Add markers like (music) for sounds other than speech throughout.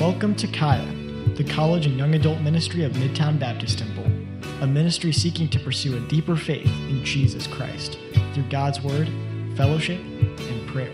Welcome to Kaya, the college and young adult ministry of Midtown Baptist Temple, a ministry seeking to pursue a deeper faith in Jesus Christ through God's Word, fellowship, and prayer.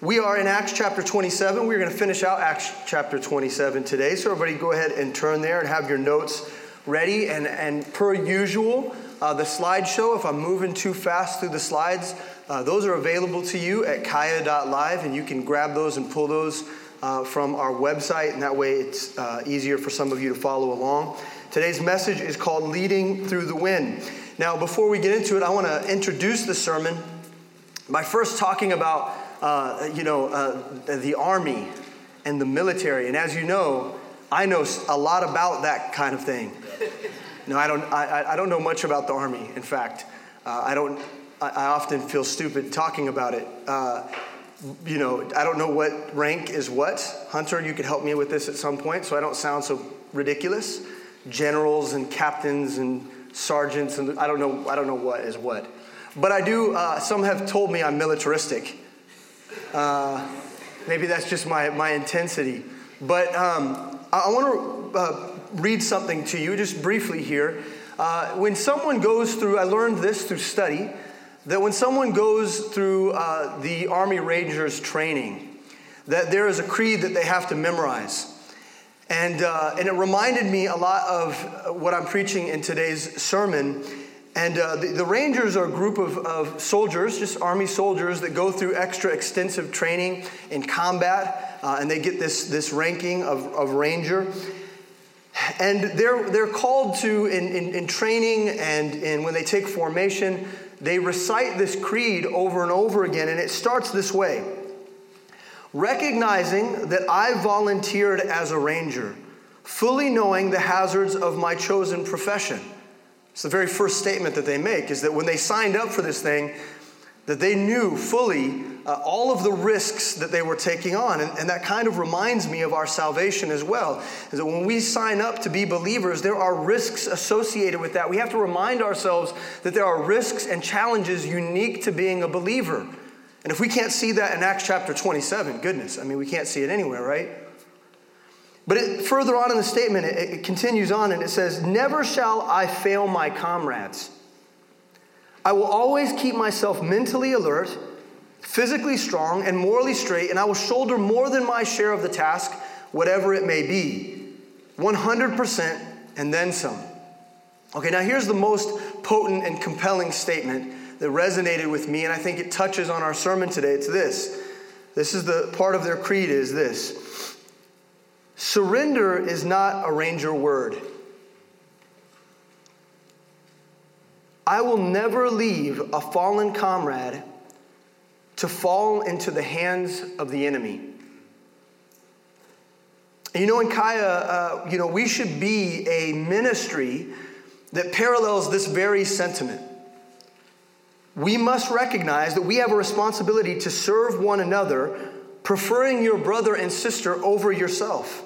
We are in Acts chapter 27. We're going to finish out Acts chapter 27 today. So, everybody, go ahead and turn there and have your notes ready. And, and per usual, uh, the slideshow, if I'm moving too fast through the slides, uh, those are available to you at kaya.live, and you can grab those and pull those uh, from our website, and that way it's uh, easier for some of you to follow along. Today's message is called Leading Through the Wind. Now, before we get into it, I want to introduce the sermon by first talking about, uh, you know, uh, the army and the military. And as you know, I know a lot about that kind of thing. No, I don't, I, I don't know much about the Army, in fact. Uh, I, don't, I, I, often feel stupid talking about it. Uh, you know, I don't know what rank is what. Hunter, you could help me with this at some point so I don't sound so ridiculous. Generals and captains and sergeants, and I don't know, I don't know what is what. But I do, uh, some have told me I'm militaristic. Uh, maybe that's just my, my intensity. But um, I, I want to uh, read something to you just briefly here. Uh, when someone goes through, I learned this through study, that when someone goes through uh, the Army Rangers training, that there is a creed that they have to memorize. And, uh, and it reminded me a lot of what I'm preaching in today's sermon. And uh, the, the, Rangers are a group of, of soldiers, just Army soldiers, that go through extra extensive training in combat. Uh, and they get this, this ranking of, of Ranger. And they're, they're called to, in, in, in training and in, when they take formation, they recite this creed over and over again. And it starts this way Recognizing that I volunteered as a ranger, fully knowing the hazards of my chosen profession. It's the very first statement that they make is that when they signed up for this thing, that they knew fully uh, all of the risks that they were taking on. And, and, that kind of reminds me of our salvation as well. Is that when we sign up to be believers, there are risks associated with that. We have to remind ourselves that there are risks and challenges unique to being a believer. And if we can't see that in Acts chapter 27, goodness, I mean, we can't see it anywhere, right? But it, further on in the statement, it, it continues on and it says, Never shall I fail my comrades. I will always keep myself mentally alert physically strong and morally straight, and I will shoulder more than my share of the task, whatever it may be. 100% and then some. Okay, now here's the most potent and compelling statement that resonated with me, and I think it touches on our sermon today. It's this. This is the part of their creed is this. Surrender is not a ranger word. I will never leave a fallen comrade to fall into the hands of the enemy. You know, in Kaya, uh, you know, we should be a ministry that parallels this very sentiment. We must recognize that we have a responsibility to serve one another, preferring your brother and sister over yourself.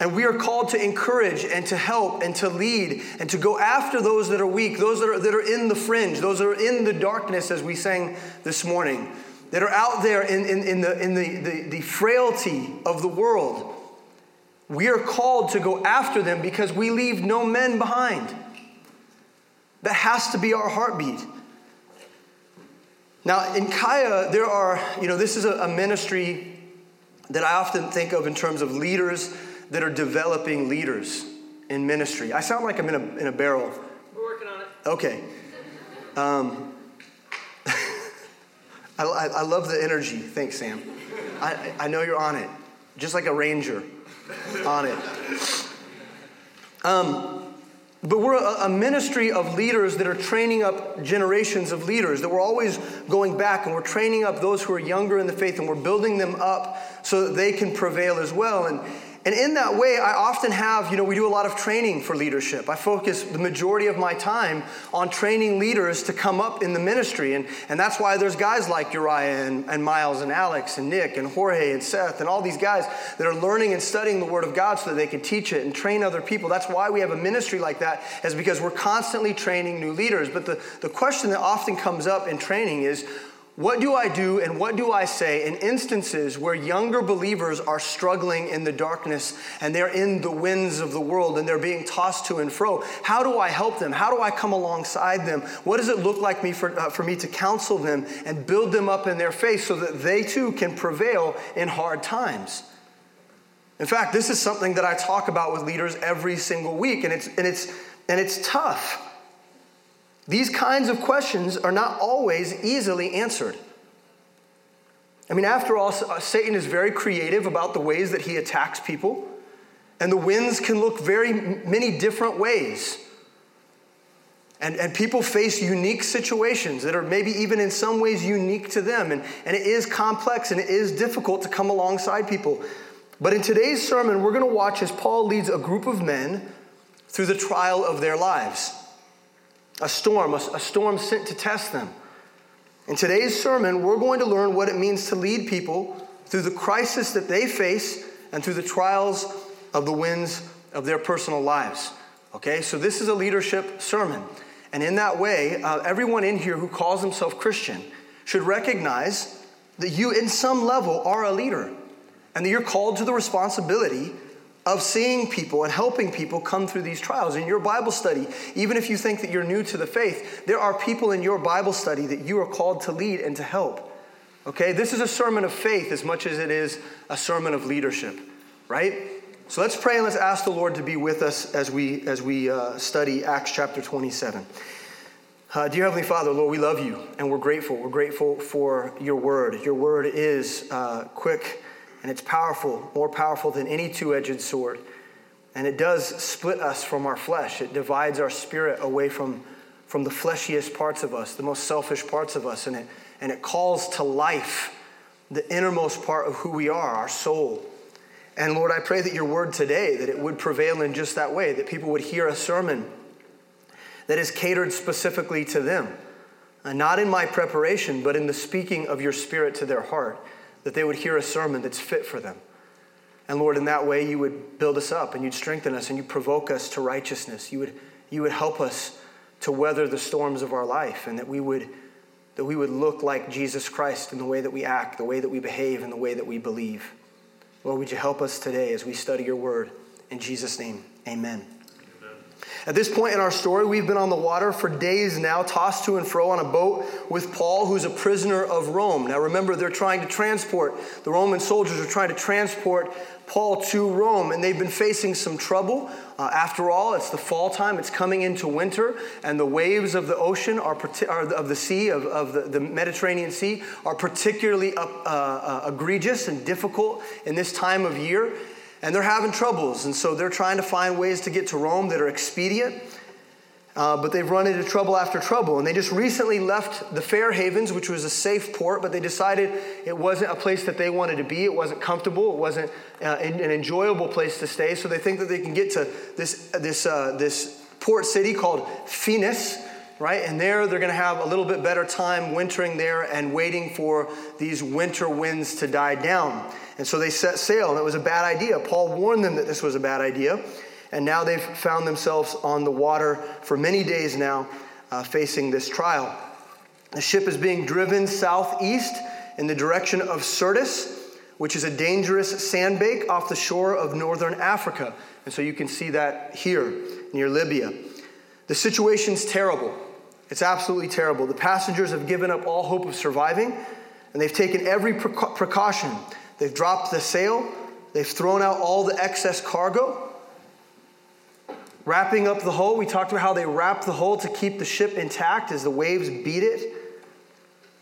And we are called to encourage and to help and to lead and to go after those that are weak, those that are, that are in the fringe, those that are in the darkness, as we sang this morning, that are out there in, in, in, the, in the, the, the frailty of the world. We are called to go after them because we leave no men behind. That has to be our heartbeat. Now, in Kaya, there are, you know, this is a, a ministry that I often think of in terms of leaders that are developing leaders in ministry. I sound like I'm in a, in a barrel. We're working on it. Okay. Um, (laughs) I, I, love the energy. Thanks, Sam. I, I know you're on it, just like a ranger on it. Um, but we're a, a, ministry of leaders that are training up generations of leaders, that we're always going back and we're training up those who are younger in the faith and we're building them up so that they can prevail as well. And, And in that way, I often have, you know, we do a lot of training for leadership. I focus the majority of my time on training leaders to come up in the ministry. And, and that's why there's guys like Uriah and, and Miles and Alex and Nick and Jorge and Seth and all these guys that are learning and studying the Word of God so that they can teach it and train other people. That's why we have a ministry like that, is because we're constantly training new leaders. But the, the question that often comes up in training is what do I do and what do I say in instances where younger believers are struggling in the darkness and they're in the winds of the world and they're being tossed to and fro? How do I help them? How do I come alongside them? What does it look like me for, uh, for me to counsel them and build them up in their faith so that they too can prevail in hard times? In fact, this is something that I talk about with leaders every single week, and it's, and it's, and it's tough. These kinds of questions are not always easily answered. I mean, after all, uh, Satan is very creative about the ways that he attacks people, and the winds can look very many different ways. And, and people face unique situations that are maybe even in some ways unique to them. And, and it is complex and it is difficult to come alongside people. But in today's sermon, we're going to watch as Paul leads a group of men through the trial of their lives a storm, a, a storm sent to test them. In today's sermon, we're going to learn what it means to lead people through the crisis that they face and through the trials of the winds of their personal lives. Okay, so this is a leadership sermon. And in that way, uh, everyone in here who calls himself Christian should recognize that you, in some level, are a leader and that you're called to the responsibility of seeing people and helping people come through these trials. In your Bible study, even if you think that you're new to the faith, there are people in your Bible study that you are called to lead and to help. Okay? This is a sermon of faith as much as it is a sermon of leadership, right? So let's pray and let's ask the Lord to be with us as we as we uh, study Acts chapter 27. Uh, dear Heavenly Father, Lord, we love you and we're grateful. We're grateful for your word. Your word is uh, quick and it's powerful, more powerful than any two edged sword. And it does split us from our flesh, it divides our spirit away from, from the fleshiest parts of us, the most selfish parts of us, and it, and it calls to life the innermost part of who we are, our soul. And Lord, I pray that your word today, that it would prevail in just that way, that people would hear a sermon that is catered specifically to them. Uh, not in my preparation, but in the speaking of your spirit to their heart that they would hear a sermon that's fit for them. And Lord, in that way, you would build us up and you'd strengthen us and you'd provoke us to righteousness. You would, you would help us to weather the storms of our life and that we would that we would look like Jesus Christ in the way that we act, the way that we behave, and the way that we believe. Lord, would you help us today as we study your word? In Jesus' name, amen. At this point in our story, we've been on the water for days now, tossed to and fro on a boat with Paul, who's a prisoner of Rome. Now remember, they're trying to transport, the Roman soldiers are trying to transport Paul to Rome, and they've been facing some trouble. Uh, after all, it's the fall time, it's coming into winter, and the waves of the ocean are, are of the sea, of, of the, the, Mediterranean Sea, are particularly up, uh, uh, egregious and difficult in this time of year and they're having troubles. And so they're trying to find ways to get to Rome that are expedient. Uh, but they've run into trouble after trouble. And they just recently left the Fair Havens, which was a safe port, but they decided it wasn't a place that they wanted to be. It wasn't comfortable. It wasn't uh, an enjoyable place to stay. So they think that they can get to this, this, uh, this port city called Phoenix, right? And there they're going to have a little bit better time wintering there and waiting for these winter winds to die down. And so they set sail, and it was a bad idea. Paul warned them that this was a bad idea, and now they've found themselves on the water for many days now, uh, facing this trial. The ship is being driven southeast in the direction of Syrtis, which is a dangerous sandbank off the shore of northern Africa. And so you can see that here near Libya. The situation's terrible. It's absolutely terrible. The passengers have given up all hope of surviving, and they've taken every precaution They've dropped the sail, they've thrown out all the excess cargo. Wrapping up the hull, we talked about how they wrap the hull to keep the ship intact as the waves beat it.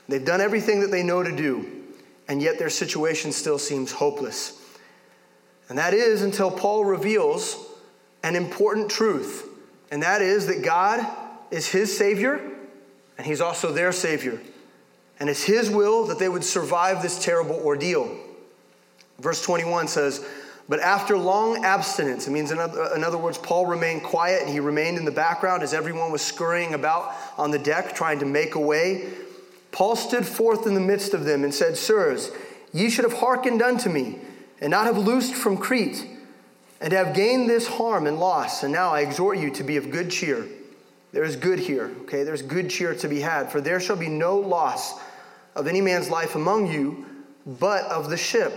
They've done everything that they know to do, and yet their situation still seems hopeless. And that is until Paul reveals an important truth, and that is that God is his Savior, and he's also their Savior. And it's his will that they would survive this terrible ordeal. Verse 21 says, But after long abstinence, it means, in other, in other words, Paul remained quiet and he remained in the background as everyone was scurrying about on the deck trying to make a way. Paul stood forth in the midst of them and said, Sirs, ye should have hearkened unto me, and not have loosed from Crete, and have gained this harm and loss. And now I exhort you to be of good cheer. There is good here, okay? There's good cheer to be had, for there shall be no loss of any man's life among you, but of the ship.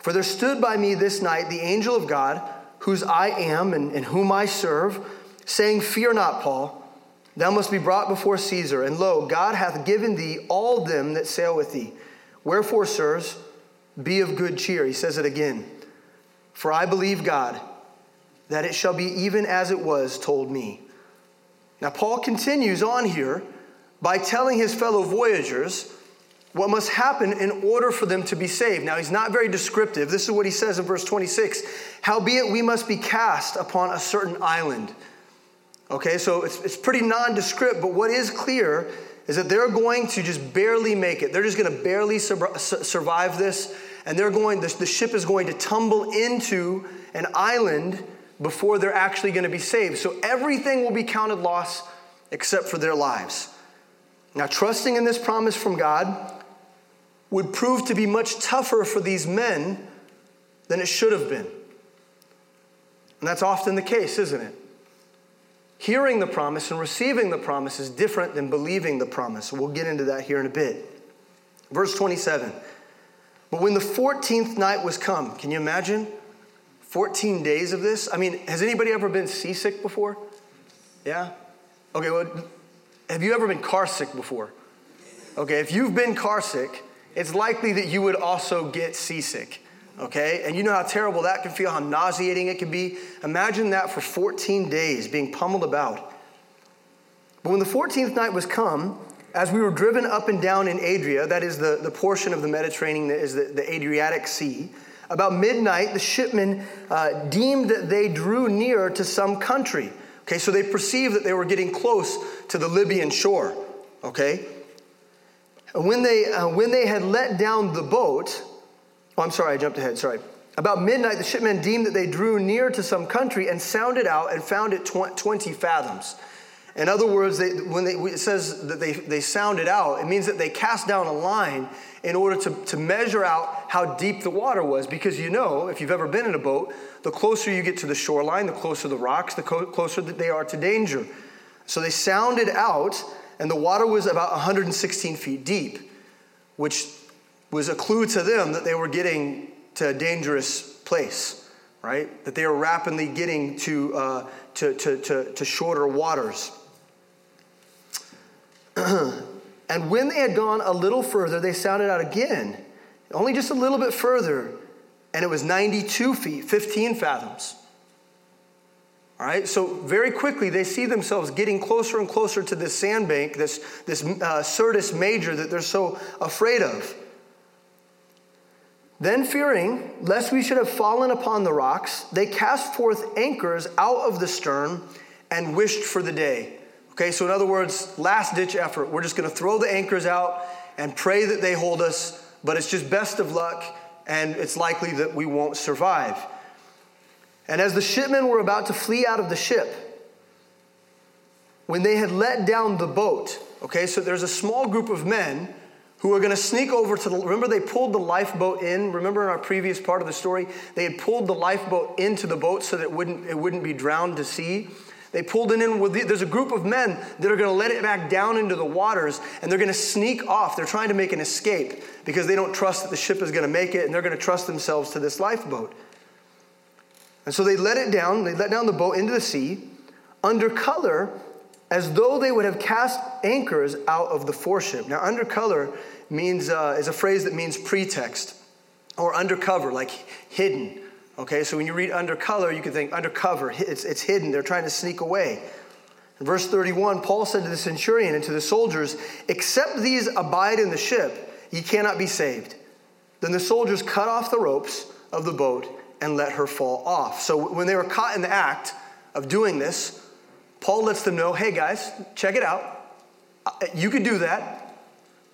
For there stood by me this night the angel of God, whose I am and, and whom I serve, saying, Fear not, Paul. Thou must be brought before Caesar. And lo, God hath given thee all them that sail with thee. Wherefore, sirs, be of good cheer. He says it again. For I believe God, that it shall be even as it was told me. Now, Paul continues on here by telling his fellow voyagers what must happen in order for them to be saved. Now, he's not very descriptive. This is what he says in verse 26 Howbeit, we must be cast upon a certain island. Okay, so it's, it's pretty nondescript, but what is clear is that they're going to just barely make it. They're just going to barely sur- survive this, and they're going, the, the ship is going to tumble into an island before they're actually going to be saved. So everything will be counted loss except for their lives. Now, trusting in this promise from God, would prove to be much tougher for these men than it should have been. And that's often the case, isn't it? Hearing the promise and receiving the promise is different than believing the promise. We'll get into that here in a bit. Verse 27. But when the 14th night was come, can you imagine? 14 days of this? I mean, has anybody ever been seasick before? Yeah? Okay, well, have you ever been car sick before? Okay, if you've been car sick, it's likely that you would also get seasick. Okay? And you know how terrible that can feel, how nauseating it can be. Imagine that for 14 days, being pummeled about. But when the 14th night was come, as we were driven up and down in Adria, that is the, the portion of the Mediterranean that is the, the Adriatic Sea, about midnight, the shipmen uh, deemed that they drew near to some country. Okay, so they perceived that they were getting close to the Libyan shore. Okay? when they, uh, when they had let down the boat, oh, I'm sorry, I jumped ahead, sorry. About midnight, the shipmen deemed that they drew near to some country and sounded out and found it tw- 20 fathoms. In other words, they, when they, it says that they, they sounded out, it means that they cast down a line in order to, to measure out how deep the water was. Because you know, if you've ever been in a boat, the closer you get to the shoreline, the closer the rocks, the co- closer that they are to danger. So they sounded out and the water was about 116 feet deep, which was a clue to them that they were getting to a dangerous place, right? That they were rapidly getting to, uh, to, to, to, to shorter waters. (clears throat) and when they had gone a little further, they sounded out again, only just a little bit further, and it was 92 feet, 15 fathoms. All right, so very quickly they see themselves getting closer and closer to this sandbank, this, this uh, Syrtis Major that they're so afraid of. Then, fearing lest we should have fallen upon the rocks, they cast forth anchors out of the stern and wished for the day. Okay, so in other words, last ditch effort. We're just going to throw the anchors out and pray that they hold us, but it's just best of luck, and it's likely that we won't survive. And as the shipmen were about to flee out of the ship, when they had let down the boat, okay, so there's a small group of men who are going to sneak over to the remember they pulled the lifeboat in remember in our previous part of the story they had pulled the lifeboat into the boat so that it wouldn't it wouldn't be drowned to sea they pulled it in with there's a group of men that are going to let it back down into the waters and they're going to sneak off they're trying to make an escape because they don't trust that the ship is going to make it and they're going to trust themselves to this lifeboat and so they let it down, they let down the boat into the sea under color as though they would have cast anchors out of the foreship. Now, under color means, uh, is a phrase that means pretext or undercover, like hidden. Okay, so when you read under color, you can think undercover, it's, it's hidden, they're trying to sneak away. In verse 31, Paul said to the centurion and to the soldiers, Except these abide in the ship, ye cannot be saved. Then the soldiers cut off the ropes of the boat and let her fall off. So when they were caught in the act of doing this, Paul lets them know hey guys, check it out. Uh, you can do that.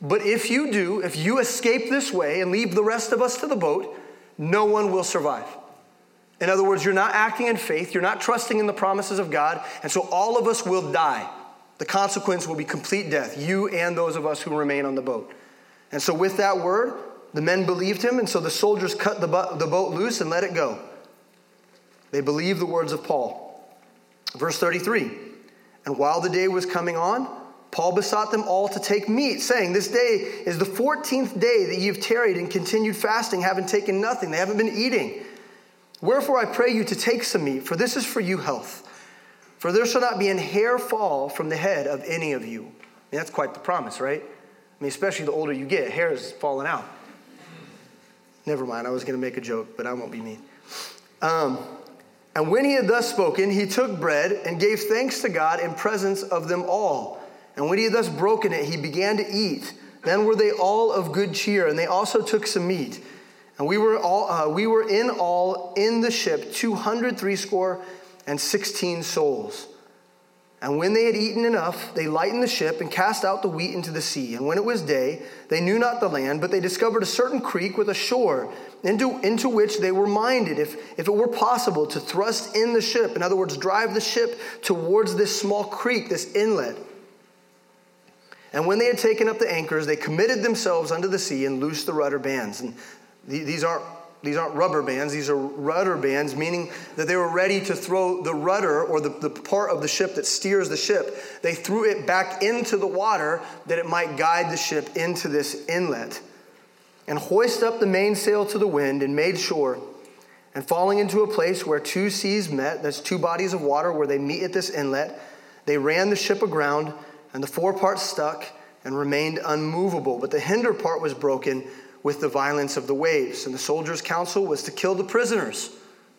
But if you do, if you escape this way and leave the rest of us to the boat, no one will survive. In other words, you're not acting in faith, you're not trusting in the promises of God, and so all of us will die. The consequence will be complete death, you and those of us who remain on the boat. And so, with that word, the men believed him, and so the soldiers cut the, the boat loose and let it go. They believed the words of Paul. Verse 33 And while the day was coming on, Paul besought them all to take meat, saying, This day is the 14th day that ye have tarried and continued fasting, having taken nothing. They haven't been eating. Wherefore I pray you to take some meat, for this is for you health. For there shall not be an hair fall from the head of any of you. I mean, that's quite the promise, right? I mean, especially the older you get, hair is falling out. Never mind, I was going to make a joke, but I won't be mean. Um, and when he had thus spoken, he took bread and gave thanks to God in presence of them all. And when he had thus broken it, he began to eat. Then were they all of good cheer, and they also took some meat. And we were all uh, we were in all in the ship two hundred threescore and sixteen souls. And when they had eaten enough, they lightened the ship and cast out the wheat into the sea. And when it was day, they knew not the land, but they discovered a certain creek with a shore, into, into which they were minded, if, if it were possible, to thrust in the ship. In other words, drive the ship towards this small creek, this inlet. And when they had taken up the anchors, they committed themselves unto the sea and loosed the rudder bands. And these aren't these aren't rubber bands, these are rudder bands, meaning that they were ready to throw the rudder or the, the part of the ship that steers the ship. They threw it back into the water that it might guide the ship into this inlet. And hoist up the mainsail to the wind and made shore. And falling into a place where two seas met, that's two bodies of water where they meet at this inlet, they ran the ship aground, and the forepart stuck and remained unmovable. But the hinder part was broken with the violence of the waves. And the soldiers' counsel was to kill the prisoners.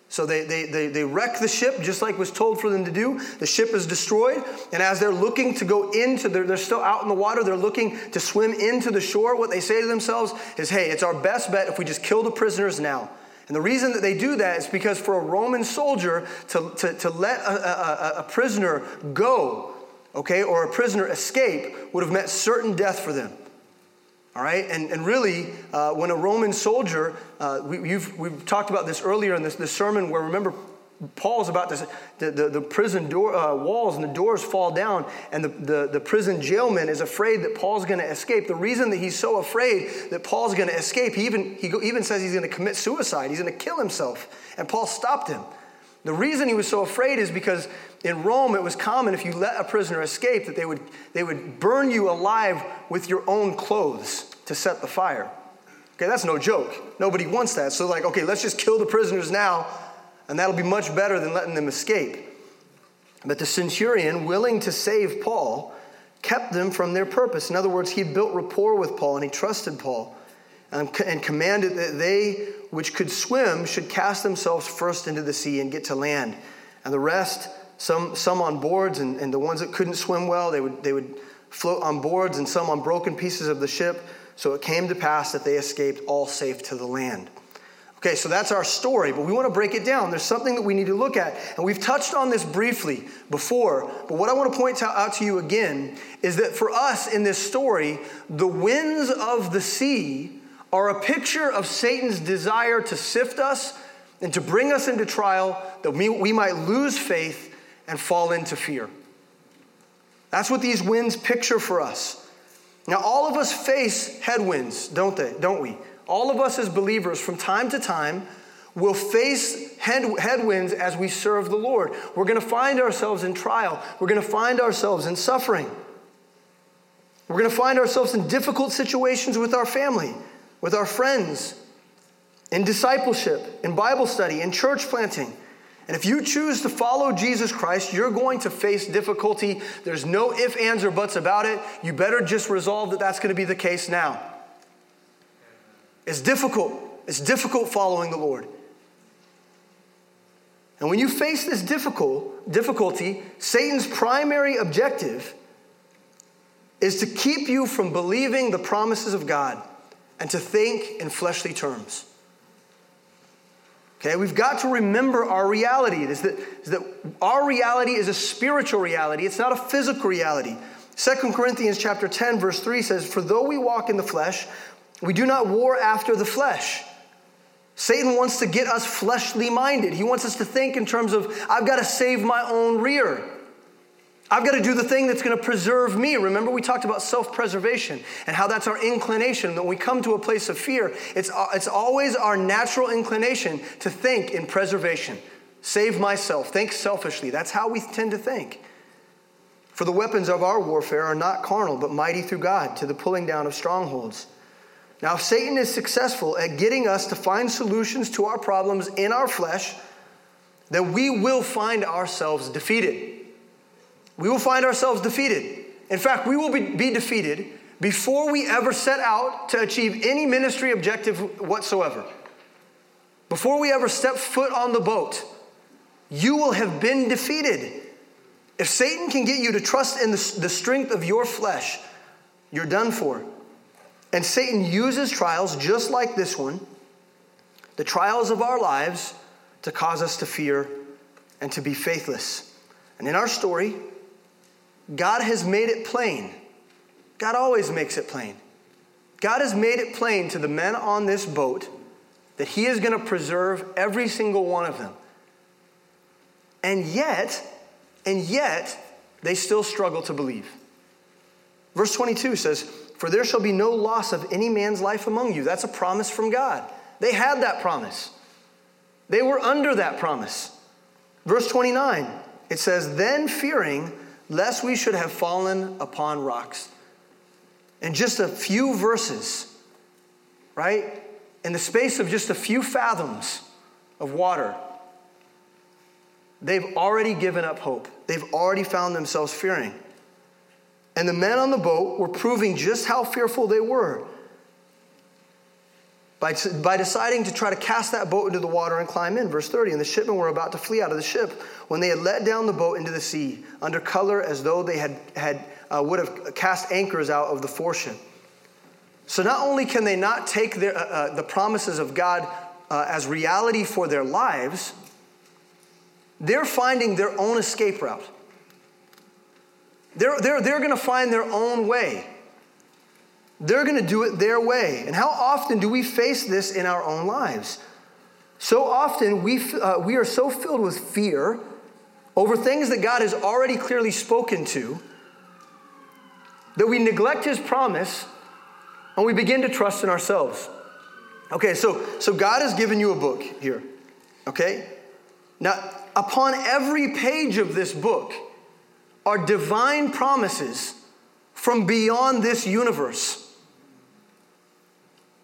So they, they, they, they wreck the ship just like was told for them to do. The ship is destroyed. And as they're looking to go into, they're, they're still out in the water, they're looking to swim into the shore. What they say to themselves is, hey, it's our best bet if we just kill the prisoners now. And the reason that they do that is because for a Roman soldier to, to, to let a, a, a prisoner go, okay, or a prisoner escape would have meant certain death for them. All right, and, and really, uh, when a Roman soldier, uh, we, we've talked about this earlier in this, this sermon where remember, Paul's about to, the, the, the prison door, uh, walls and the doors fall down, and the, the, the prison jailman is afraid that Paul's going to escape. The reason that he's so afraid that Paul's going to escape, he even, he even says he's going to commit suicide, he's going to kill himself. And Paul stopped him. The reason he was so afraid is because in Rome it was common if you let a prisoner escape that they would, they would burn you alive with your own clothes to set the fire. Okay, that's no joke. Nobody wants that. So, like, okay, let's just kill the prisoners now, and that'll be much better than letting them escape. But the centurion, willing to save Paul, kept them from their purpose. In other words, he built rapport with Paul and he trusted Paul Um, and, and commanded that they which could swim should cast themselves first into the sea and get to land. And the rest, some, some on boards, and, and the ones that couldn't swim well, they would, they would float on boards, and some on broken pieces of the ship. So it came to pass that they escaped all safe to the land. Okay, so that's our story, but we want to break it down. There's something that we need to look at. And we've touched on this briefly before, but what I want to point out to you again is that for us in this story, the winds of the sea are a picture of Satan's desire to sift us and to bring us into trial that we, we might lose faith and fall into fear. That's what these winds picture for us. Now, all of us face headwinds, don't they? Don't we? All of us as believers, from time to time, will face head, headwinds as we serve the Lord. We're going to find ourselves in trial. We're going to find ourselves in suffering. We're going to find ourselves in difficult situations with our family with our friends, in discipleship, in Bible study, in church planting. And if you choose to follow Jesus Christ, you're going to face difficulty. There's no ifs, ands, or buts about it. You better just resolve that that's going to be the case now. It's difficult. It's difficult following the Lord. And when you face this difficult, difficulty, Satan's primary objective is to keep you from believing the promises of God and to think in fleshly terms. Okay, we've got to remember our reality is that, is that our reality is a spiritual reality, it's not a physical reality. 2 Corinthians chapter 10, verse 3 says, For though we walk in the flesh, we do not war after the flesh. Satan wants to get us fleshly minded. He wants us to think in terms of, I've got to save my own rear. I've got to do the thing that's going to preserve me. Remember, we talked about self preservation and how that's our inclination. When we come to a place of fear, it's, it's always our natural inclination to think in preservation. Save myself, think selfishly. That's how we tend to think. For the weapons of our warfare are not carnal, but mighty through God to the pulling down of strongholds. Now, if Satan is successful at getting us to find solutions to our problems in our flesh, then we will find ourselves defeated. We will find ourselves defeated. In fact, we will be, be defeated before we ever set out to achieve any ministry objective whatsoever. Before we ever step foot on the boat, you will have been defeated. If Satan can get you to trust in the, the strength of your flesh, you're done for. And Satan uses trials just like this one, the trials of our lives, to cause us to fear and to be faithless. And in our story, God has made it plain. God always makes it plain. God has made it plain to the men on this boat that He is going to preserve every single one of them. And yet, and yet, they still struggle to believe. Verse 22 says, For there shall be no loss of any man's life among you. That's a promise from God. They had that promise, they were under that promise. Verse 29, it says, Then fearing, lest we should have fallen upon rocks. In just a few verses, right? In the space of just a few fathoms of water, they've already given up hope. They've already found themselves fearing. And the men on the boat were proving just how fearful they were by, by deciding to try to cast that boat into the water and climb in. Verse 30 And the shipmen were about to flee out of the ship when they had let down the boat into the sea, under color as though they had, had, uh, would have cast anchors out of the foreship. So not only can they not take their, uh, uh, the promises of God uh, as reality for their lives, they're finding their own escape route. They're, they're, they're going to find their own way. They're going to do it their way. And how often do we face this in our own lives? So often we, uh, we are so filled with fear over things that God has already clearly spoken to that we neglect His promise and we begin to trust in ourselves. Okay, so, so God has given you a book here, okay? Now, upon every page of this book are divine promises from beyond this universe.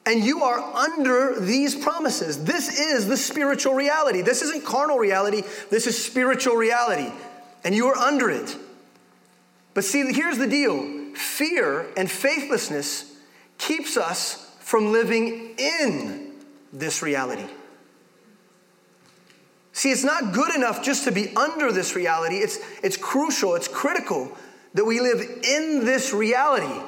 And you are under these promises. This is the spiritual reality. This isn't carnal reality, this is spiritual reality. And you are under it. But see, here's the deal fear and faithlessness keeps us from living in this reality. See, it's not good enough just to be under this reality. It's, it's crucial, it's critical that we live in this reality.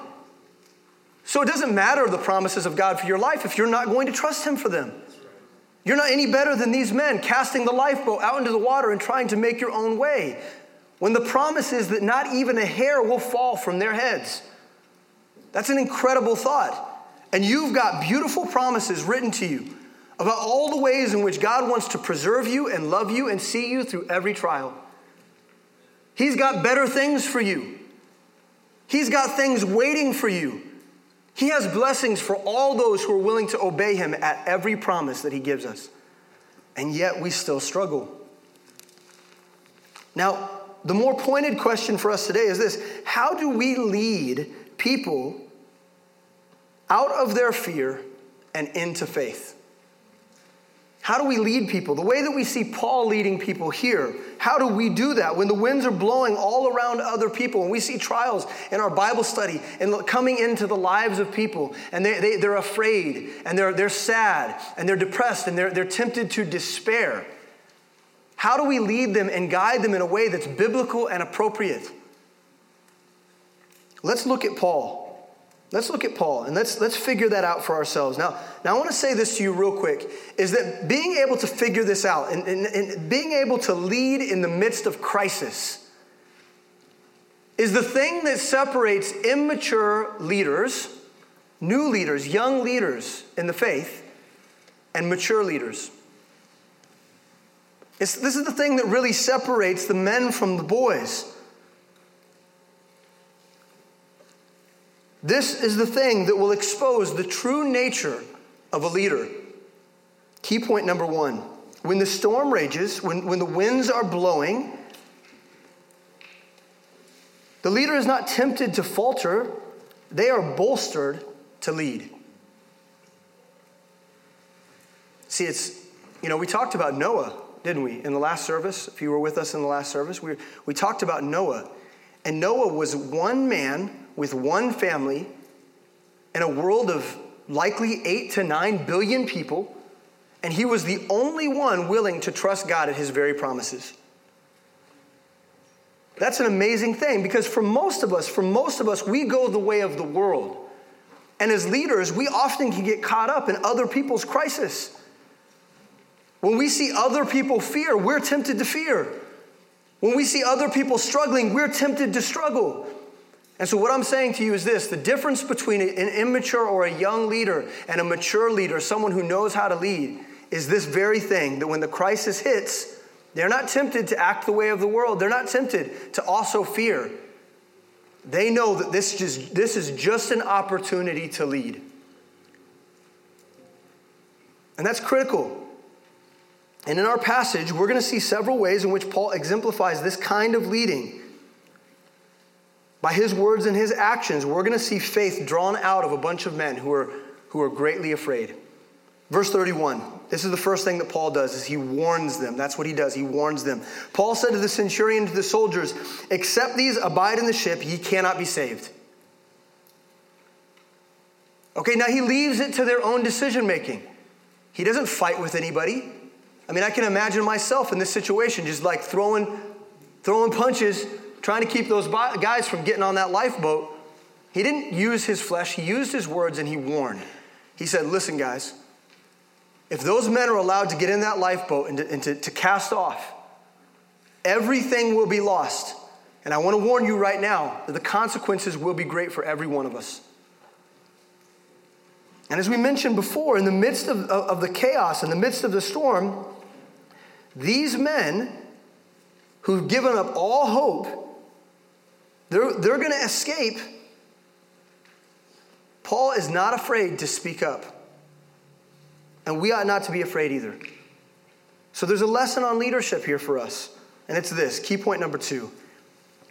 So it doesn't matter the promises of God for your life if you're not going to trust Him for them. You're not any better than these men casting the lifeboat out into the water and trying to make your own way. When the promise is that not even a hair will fall from their heads. That's an incredible thought. And you've got beautiful promises written to you about all the ways in which God wants to preserve you and love you and see you through every trial. He's got better things for you, He's got things waiting for you. He has blessings for all those who are willing to obey Him at every promise that He gives us. And yet we still struggle. Now, the more pointed question for us today is this How do we lead people out of their fear and into faith? How do we lead people? The way that we see Paul leading people here, how do we do that when the winds are blowing all around other people and we see trials in our Bible study and coming into the lives of people and they, they, they're afraid and they're, they're sad and they're depressed and they're, they're tempted to despair? How do we lead them and guide them in a way that's biblical and appropriate? Let's look at Paul. Let's look at Paul and let's, let's figure that out for ourselves. Now, now, I want to say this to you real quick is that being able to figure this out and, and, and being able to lead in the midst of crisis is the thing that separates immature leaders, new leaders, young leaders in the faith, and mature leaders. It's, this is the thing that really separates the men from the boys. This is the thing that will expose the true nature of a leader. Key point number one when the storm rages, when, when the winds are blowing, the leader is not tempted to falter, they are bolstered to lead. See, it's, you know, we talked about Noah, didn't we, in the last service? If you were with us in the last service, we, we talked about Noah. And Noah was one man with one family in a world of likely eight to nine billion people, and he was the only one willing to trust God at his very promises. That's an amazing thing because for most of us, for most of us, we go the way of the world. And as leaders, we often can get caught up in other people's crisis. When we see other people fear, we're tempted to fear. When we see other people struggling, we're tempted to struggle. And so, what I'm saying to you is this the difference between an immature or a young leader and a mature leader, someone who knows how to lead, is this very thing that when the crisis hits, they're not tempted to act the way of the world. They're not tempted to also fear. They know that this, just, this is just an opportunity to lead. And that's critical. And in our passage, we're going to see several ways in which Paul exemplifies this kind of leading. By his words and his actions, we're going to see faith drawn out of a bunch of men who are, who are greatly afraid. Verse 31. This is the first thing that Paul does is he warns them. That's what he does. He warns them. Paul said to the centurion to the soldiers, "Except these abide in the ship, ye cannot be saved." Okay, now he leaves it to their own decision making. He doesn't fight with anybody. I mean, I can imagine myself in this situation just like throwing throwing punches, trying to keep those guys from getting on that lifeboat. He didn't use his flesh, he used his words and he warned. He said, "Listen, guys, if those men are allowed to get in that lifeboat and, to, and to, to cast off, everything will be lost. And I want to warn you right now that the consequences will be great for every one of us. And as we mentioned before, in the midst of, of, of the chaos, in the midst of the storm, these men who've given up all hope, they're, they're going to escape. Paul is not afraid to speak up. And we ought not to be afraid either. So there's a lesson on leadership here for us. And it's this key point number two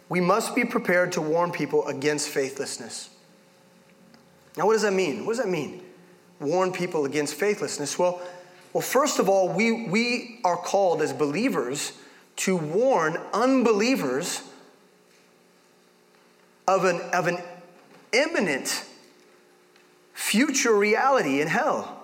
we must be prepared to warn people against faithlessness. Now, what does that mean? What does that mean? Warn people against faithlessness? Well, well first of all, we, we are called as believers to warn unbelievers of an, of an imminent future reality in hell.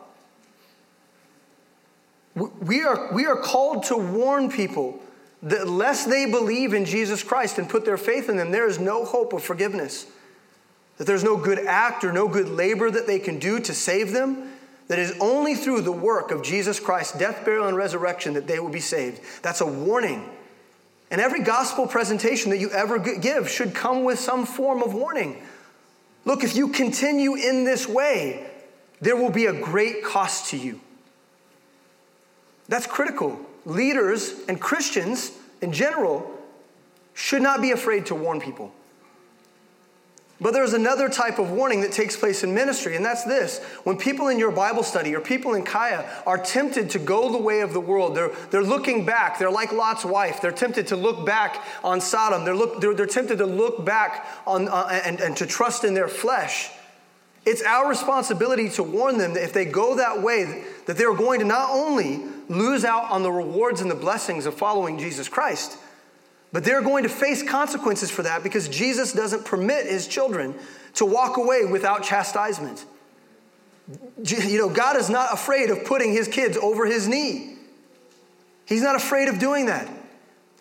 We are, we are called to warn people that unless they believe in Jesus Christ and put their faith in them, there is no hope of forgiveness. That there's no good act or no good labor that they can do to save them. That is only through the work of Jesus Christ's death, burial, and resurrection that they will be saved. That's a warning. And every gospel presentation that you ever give should come with some form of warning. Look, if you continue in this way, there will be a great cost to you. That's critical. Leaders and Christians in general should not be afraid to warn people. But there's another type of warning that takes place in ministry, and that's this. When people in your Bible study or people in Kaya are tempted to go the way of the world, they're, they're looking back. They're like Lot's wife. They're tempted to look back on Sodom. They're, look, they're, they're tempted to look back on, uh, and, and to trust in their flesh. It's our responsibility to warn them that if they go that way, that they're going to not only lose out on the rewards and the blessings of following Jesus Christ. But they're going to face consequences for that because Jesus doesn't permit his children to walk away without chastisement. You know, God is not afraid of putting his kids over his knee. He's not afraid of doing that.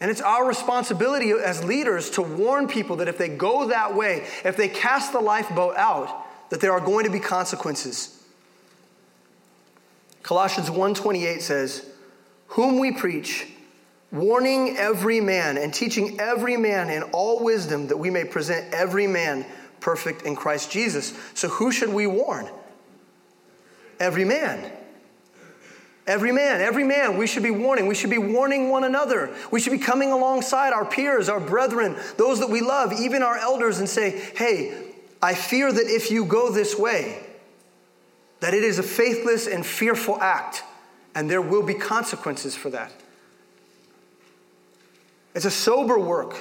And it's our responsibility as leaders to warn people that if they go that way, if they cast the lifeboat out, that there are going to be consequences. Colossians 1:28 says, "Whom we preach, warning every man and teaching every man in all wisdom that we may present every man perfect in Christ Jesus." So who should we warn? Every man. Every man, every man, we should be warning. We should be warning one another. We should be coming alongside our peers, our brethren, those that we love, even our elders, and say, hey, I fear that if you go this way, that it is a faithless and fearful act, and there will be consequences for that. It's a sober work.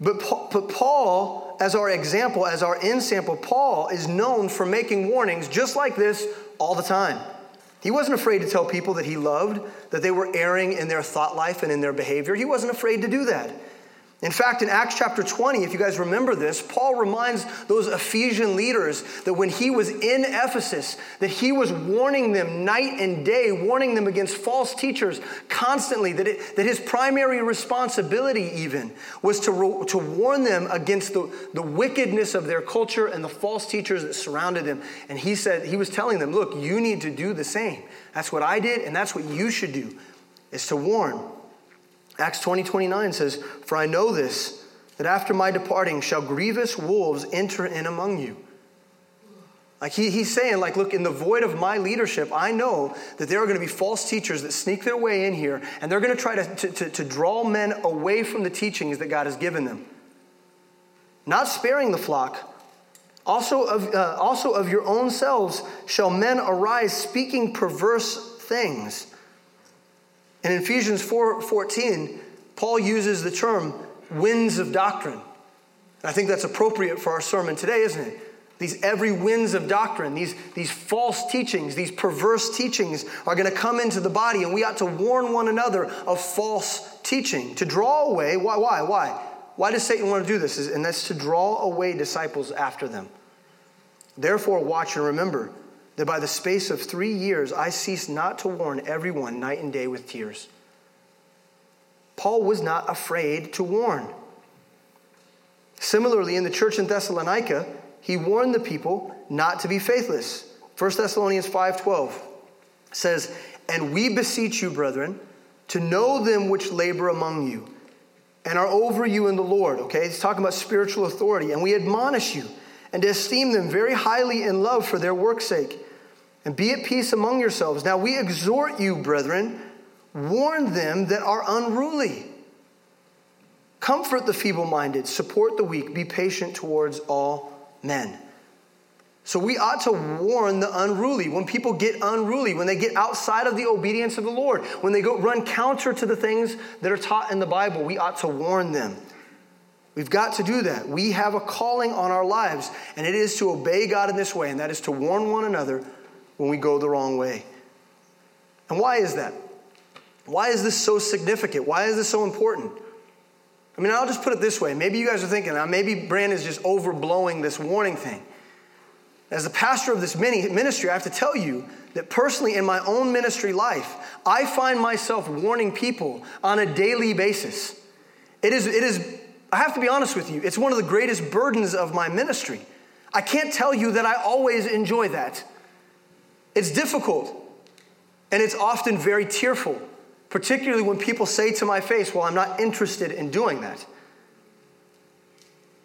But Paul, but Paul, as our example, as our ensample, Paul is known for making warnings just like this all the time. He wasn't afraid to tell people that he loved, that they were erring in their thought life and in their behavior. He wasn't afraid to do that. In fact, in Acts chapter 20, if you guys remember this, Paul reminds those Ephesian leaders that when he was in Ephesus, that he was warning them night and day, warning them against false teachers constantly, that, it, that his primary responsibility even was to, to warn them against the, the wickedness of their culture and the false teachers that surrounded them. And he said, he was telling them, look, you need to do the same. That's what I did, and that's what you should do, is to warn. Acts 20 29 says, For I know this, that after my departing shall grievous wolves enter in among you. Like he, he's saying, like, look, in the void of my leadership, I know that there are going to be false teachers that sneak their way in here, and they're going to try to, to, to, to draw men away from the teachings that God has given them. Not sparing the flock, also of, uh, also of your own selves shall men arise speaking perverse things in Ephesians 4 14, Paul uses the term winds of doctrine. I think that's appropriate for our sermon today, isn't it? These every winds of doctrine, these, these false teachings, these perverse teachings are going to come into the body, and we ought to warn one another of false teaching. To draw away, why, why, why? Why does Satan want to do this? And that's to draw away disciples after them. Therefore, watch and remember that by the space of three years I ceased not to warn everyone night and day with tears. Paul was not afraid to warn. Similarly, in the church in Thessalonica, he warned the people not to be faithless. 1 Thessalonians 5:12 says, "And we beseech you, brethren, to know them which labor among you and are over you in the Lord." Okay, he's talking about spiritual authority, and we admonish you and esteem them very highly in love for their work's sake and be at peace among yourselves. Now we exhort you, brethren, warn them that are unruly. Comfort the feeble minded, support the weak, be patient towards all men. So we ought to warn the unruly. When people get unruly, when they get outside of the obedience of the Lord, when they go run counter to the things that are taught in the Bible, we ought to warn them. We've got to do that. We have a calling on our lives, and it is to obey God in this way, and that is to warn one another when we go the wrong way. And why is that? Why is this so significant? Why is this so important? I mean, I'll just put it this way. Maybe you guys are thinking, maybe Brandon is just overblowing this warning thing. As the pastor of this ministry, I have to tell you that personally, in my own ministry life, I find myself warning people on a daily basis. It is, it is, I have to be honest with you, it's one of the greatest burdens of my ministry. I can't tell you that I always enjoy that. It's difficult and it's often very tearful, particularly when people say to my face, Well, I'm not interested in doing that.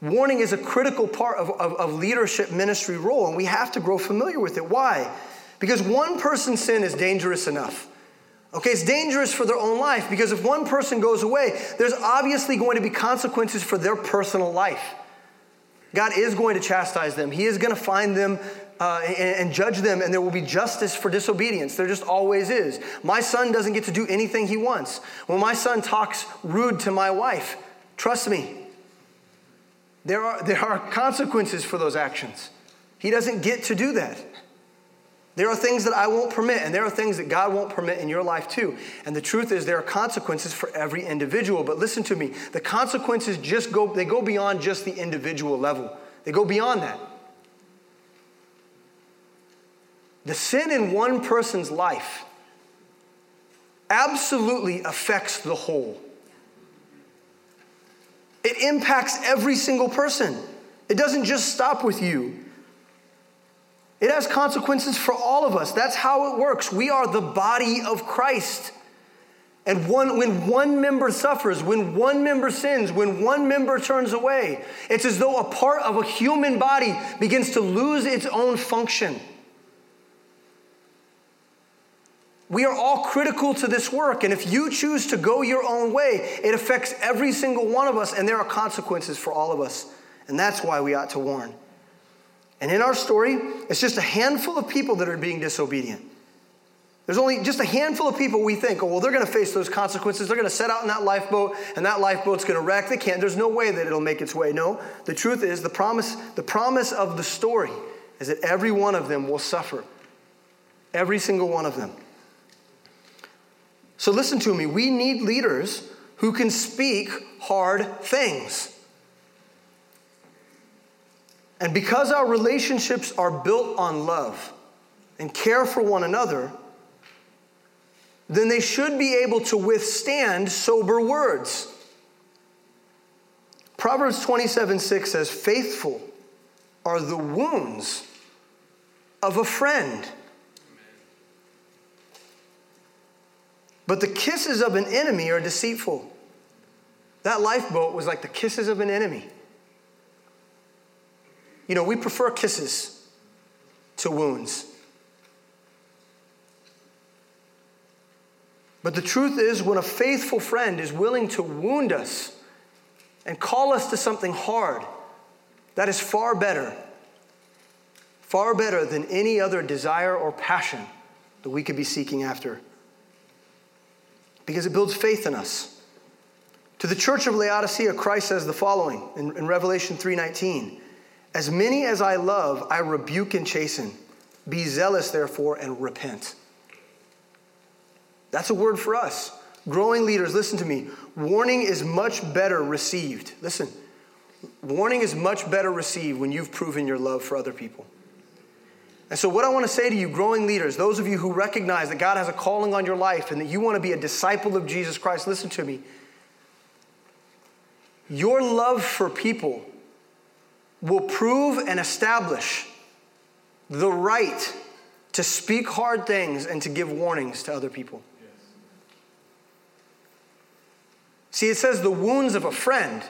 Warning is a critical part of, of, of, leadership ministry role, and we have to grow familiar with it. Why? Because one person's sin is dangerous enough. Okay, it's dangerous for their own life because if one person goes away, there's obviously going to be consequences for their personal life. God is going to chastise them, He is going to find them uh, and, and, judge them, and there will be justice for disobedience. There just always is. My son doesn't get to do anything he wants. When my son talks rude to my wife, trust me, there are, there are consequences for those actions. He doesn't get to do that. There are things that I won't permit, and there are things that God won't permit in your life too. And the truth is, there are consequences for every individual. But listen to me the consequences just go, they go beyond just the individual level, they go beyond that. The sin in one person's life absolutely affects the whole. It impacts every single person. It doesn't just stop with you. It has consequences for all of us. That's how it works. We are the body of Christ. And one, when one member suffers, when one member sins, when one member turns away, it's as though a part of a human body begins to lose its own function. We are all critical to this work, and if you choose to go your own way, it affects every single one of us, and there are consequences for all of us. And that's why we ought to warn. And in our story, it's just a handful of people that are being disobedient. There's only just a handful of people we think, oh, well, they're going to face those consequences. They're going to set out in that lifeboat, and that lifeboat's going to wreck. They can't. There's no way that it'll make its way. No, the truth is, the promise, the promise of the story is that every one of them will suffer. Every single one of them. So listen to me. We need leaders who can speak hard things. And because our relationships are built on love and care for one another, then they should be able to withstand sober words. Proverbs 27 6 says, Faithful are the wounds of a friend. But the kisses of an enemy are deceitful. That lifeboat was like the kisses of an enemy. You know, we prefer kisses to wounds. But the truth is, when a faithful friend is willing to wound us and call us to something hard, that is far better, far better than any other desire or passion that we could be seeking after. Because it builds faith in us. To the church of Laodicea, Christ says the following in, in Revelation 3:19. As many as I love, I rebuke and chasten. Be zealous, therefore, and repent. That's a word for us. Growing leaders, listen to me. Warning is much better received. Listen, warning is much better received when you've proven your love for other people. And so, what I want to say to you, growing leaders, those of you who recognize that God has a calling on your life and that you want to be a disciple of Jesus Christ, listen to me. Your love for people will prove and establish the right to speak hard things and to give warnings to other people. See, it says the wounds of a friend.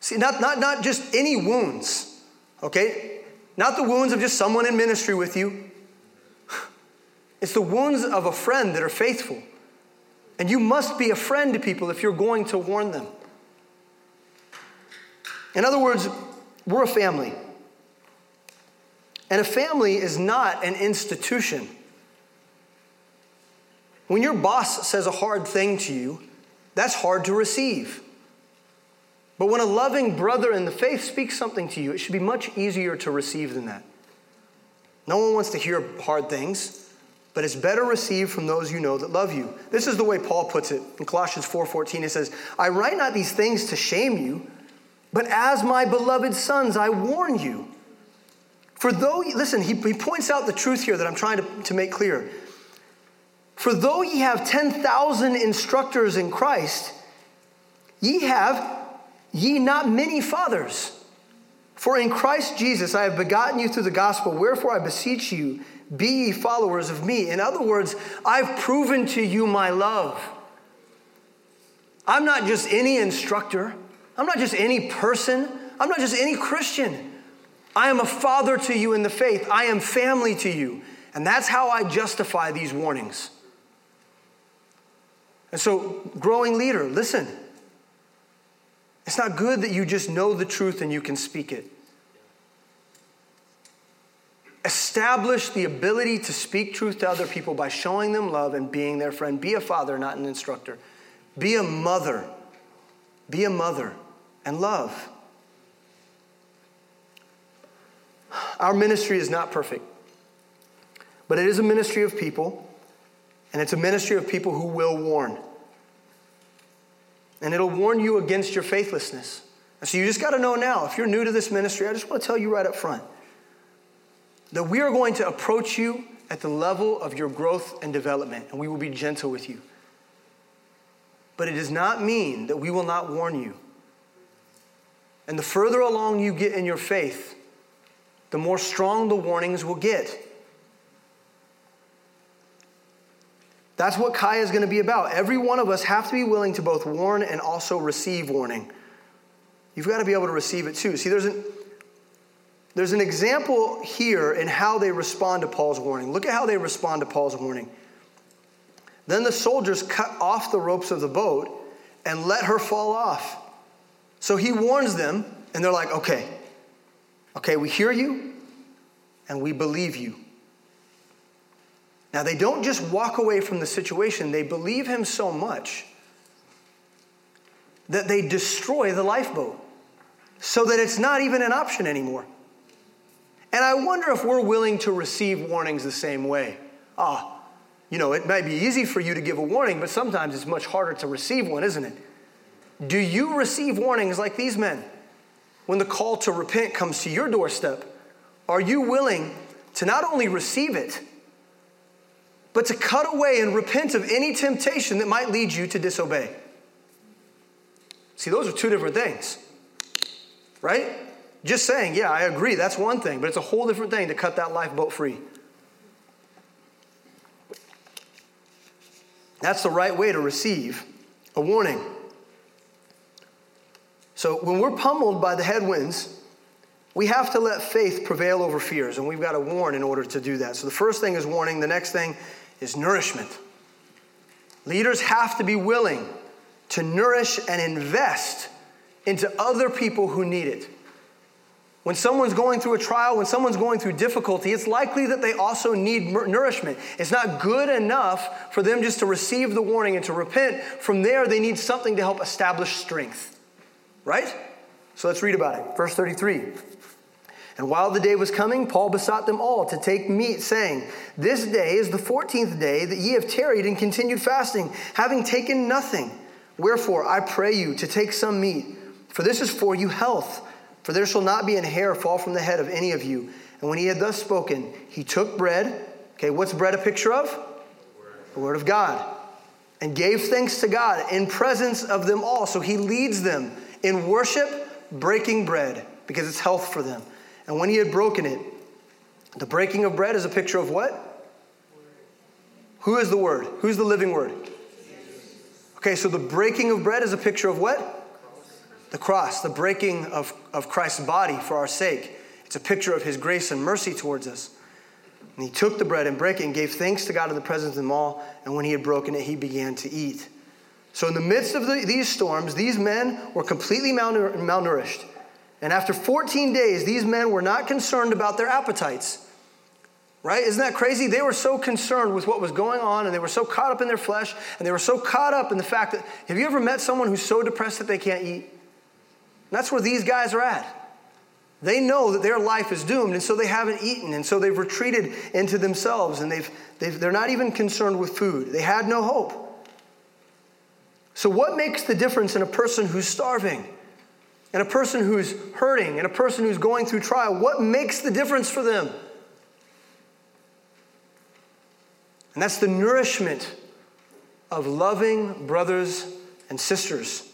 See, not, not, not just any wounds, okay? Not the wounds of just someone in ministry with you. (sighs) It's the wounds of a friend that are faithful. And you must be a friend to people if you're going to warn them. In other words, we're a family. And a family is not an institution. When your boss says a hard thing to you, that's hard to receive. But when a loving brother in the faith speaks something to you, it should be much easier to receive than that. No one wants to hear hard things, but it's better received from those you know that love you. This is the way Paul puts it in Colossians 4:14. He says, "I write not these things to shame you, but as my beloved sons, I warn you." For though, listen, he, he points out the truth here that I'm trying to, to make clear. For though ye have 10,000 instructors in Christ, ye have ye not many fathers. For in Christ Jesus I have begotten you through the gospel, wherefore I beseech you, be ye followers of me. In other words, I've proven to you my love. I'm not just any instructor, I'm not just any person, I'm not just any Christian. I am a father to you in the faith, I am family to you. And that's how I justify these warnings. And so, growing leader, listen. It's not good that you just know the truth and you can speak it. Establish the ability to speak truth to other people by showing them love and being their friend. Be a father, not an instructor. Be a mother. Be a mother and love. Our ministry is not perfect, but it is a ministry of people and it's a ministry of people who will warn. And it'll warn you against your faithlessness. And so you just got to know now, if you're new to this ministry, I just want to tell you right up front that we are going to approach you at the level of your growth and development, and we will be gentle with you. But it does not mean that we will not warn you. And the further along you get in your faith, the more strong the warnings will get. That's what Kaya is going to be about. Every one of us have to be willing to both warn and also receive warning. You've got to be able to receive it too. See, there's an, there's an example here in how they respond to Paul's warning. Look at how they respond to Paul's warning. Then the soldiers cut off the ropes of the boat and let her fall off. So he warns them, and they're like, okay, okay, we hear you and we believe you. Now, they don't just walk away from the situation, they believe him so much that they destroy the lifeboat so that it's not even an option anymore. And I wonder if we're willing to receive warnings the same way. Ah, you know, it might be easy for you to give a warning, but sometimes it's much harder to receive one, isn't it? Do you receive warnings like these men? When the call to repent comes to your doorstep, are you willing to not only receive it, but to cut away and repent of any temptation that might lead you to disobey? See, those are two different things, right? Just saying, yeah, I agree, that's one thing, but it's a whole different thing to cut that lifeboat free. That's the right way to receive a warning. So when we're pummeled by the headwinds, we have to let faith prevail over fears, and we've got to warn in order to do that. So the first thing is warning, the next thing is nourishment. Leaders have to be willing to nourish and invest into other people who need it. When someone's going through a trial, when someone's going through difficulty, it's likely that they also need nourishment. It's not good enough for them just to receive the warning and to repent. From there, they need something to help establish strength. Right? So let's read about it. Verse 33. And while the day was coming, Paul besought them all to take meat, saying, This day is the fourteenth day that ye have tarried and continued fasting, having taken nothing. Wherefore, I pray you to take some meat, for this is for you health for there shall not be an hair fall from the head of any of you. And when he had thus spoken, he took bread. Okay, what's bread a picture of? The Word of God. And gave thanks to God in presence of them all. So he leads them in worship, breaking bread, because it's health for them. And when he had broken it, the breaking of bread is a picture of what? Who is the Word? Who's the living Word? Okay, so the breaking of bread is a picture of what? the cross, the breaking of, of Christ's body for our sake. It's a picture of his grace and mercy towards us. And he took the bread and broke it and gave thanks to God in the presence of them all. And when he had broken it, he began to eat. So, in the midst of the, these storms, these men were completely malnourished. And after 14 days, these men were not concerned about their appetites. Right? Isn't that crazy? They were so concerned with what was going on and they were so caught up in their flesh and they were so caught up in the fact that have you ever met someone who's so depressed that they can't eat? that's where these guys are at. They know that their life is doomed, and so they haven't eaten, and so they've retreated into themselves, and they've, they've, they're not even concerned with food. They had no hope. So, what makes the difference in a person who's starving, and a person who's hurting, and a person who's going through trial? What makes the difference for them? And that's the nourishment of loving brothers and sisters.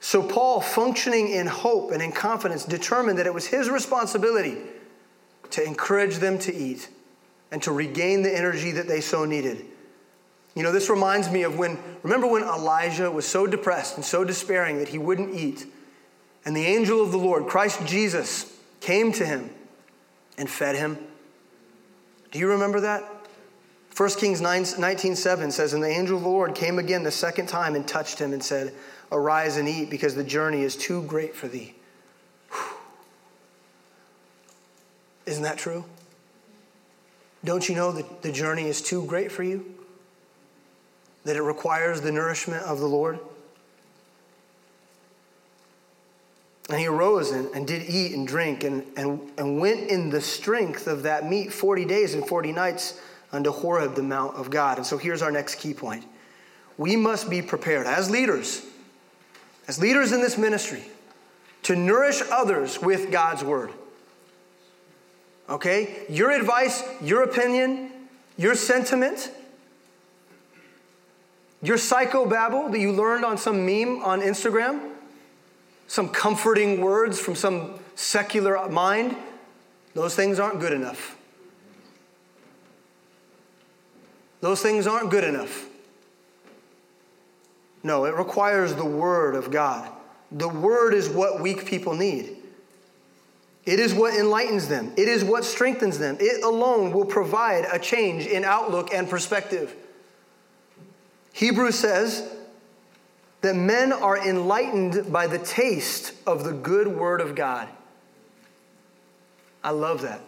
So, Paul, functioning in hope and in confidence, determined that it was his responsibility to encourage them to eat and to regain the energy that they so needed. You know, this reminds me of when, remember when Elijah was so depressed and so despairing that he wouldn't eat, and the angel of the Lord, Christ Jesus, came to him and fed him? Do you remember that? 1 Kings 19 7 says, And the angel of the Lord came again the second time and touched him and said, Arise and eat, because the journey is too great for thee. Whew. Isn't that true? Don't you know that the journey is too great for you? That it requires the nourishment of the Lord? And he arose and, and did eat and drink and, and, and went in the strength of that meat 40 days and 40 nights unto Horeb, the mount of God. And so here's our next key point. We must be prepared as leaders as leaders in this ministry, to nourish others with God's word. Okay? Your advice, your opinion, your sentiment, your psychobabble that you learned on some meme on Instagram, some comforting words from some secular mind, those things aren't good enough. Those things aren't good enough. No, it requires the Word of God. The Word is what weak people need. It is what enlightens them. It is what strengthens them. It alone will provide a change in outlook and perspective. Hebrews says that men are enlightened by the taste of the good word of God. I love that.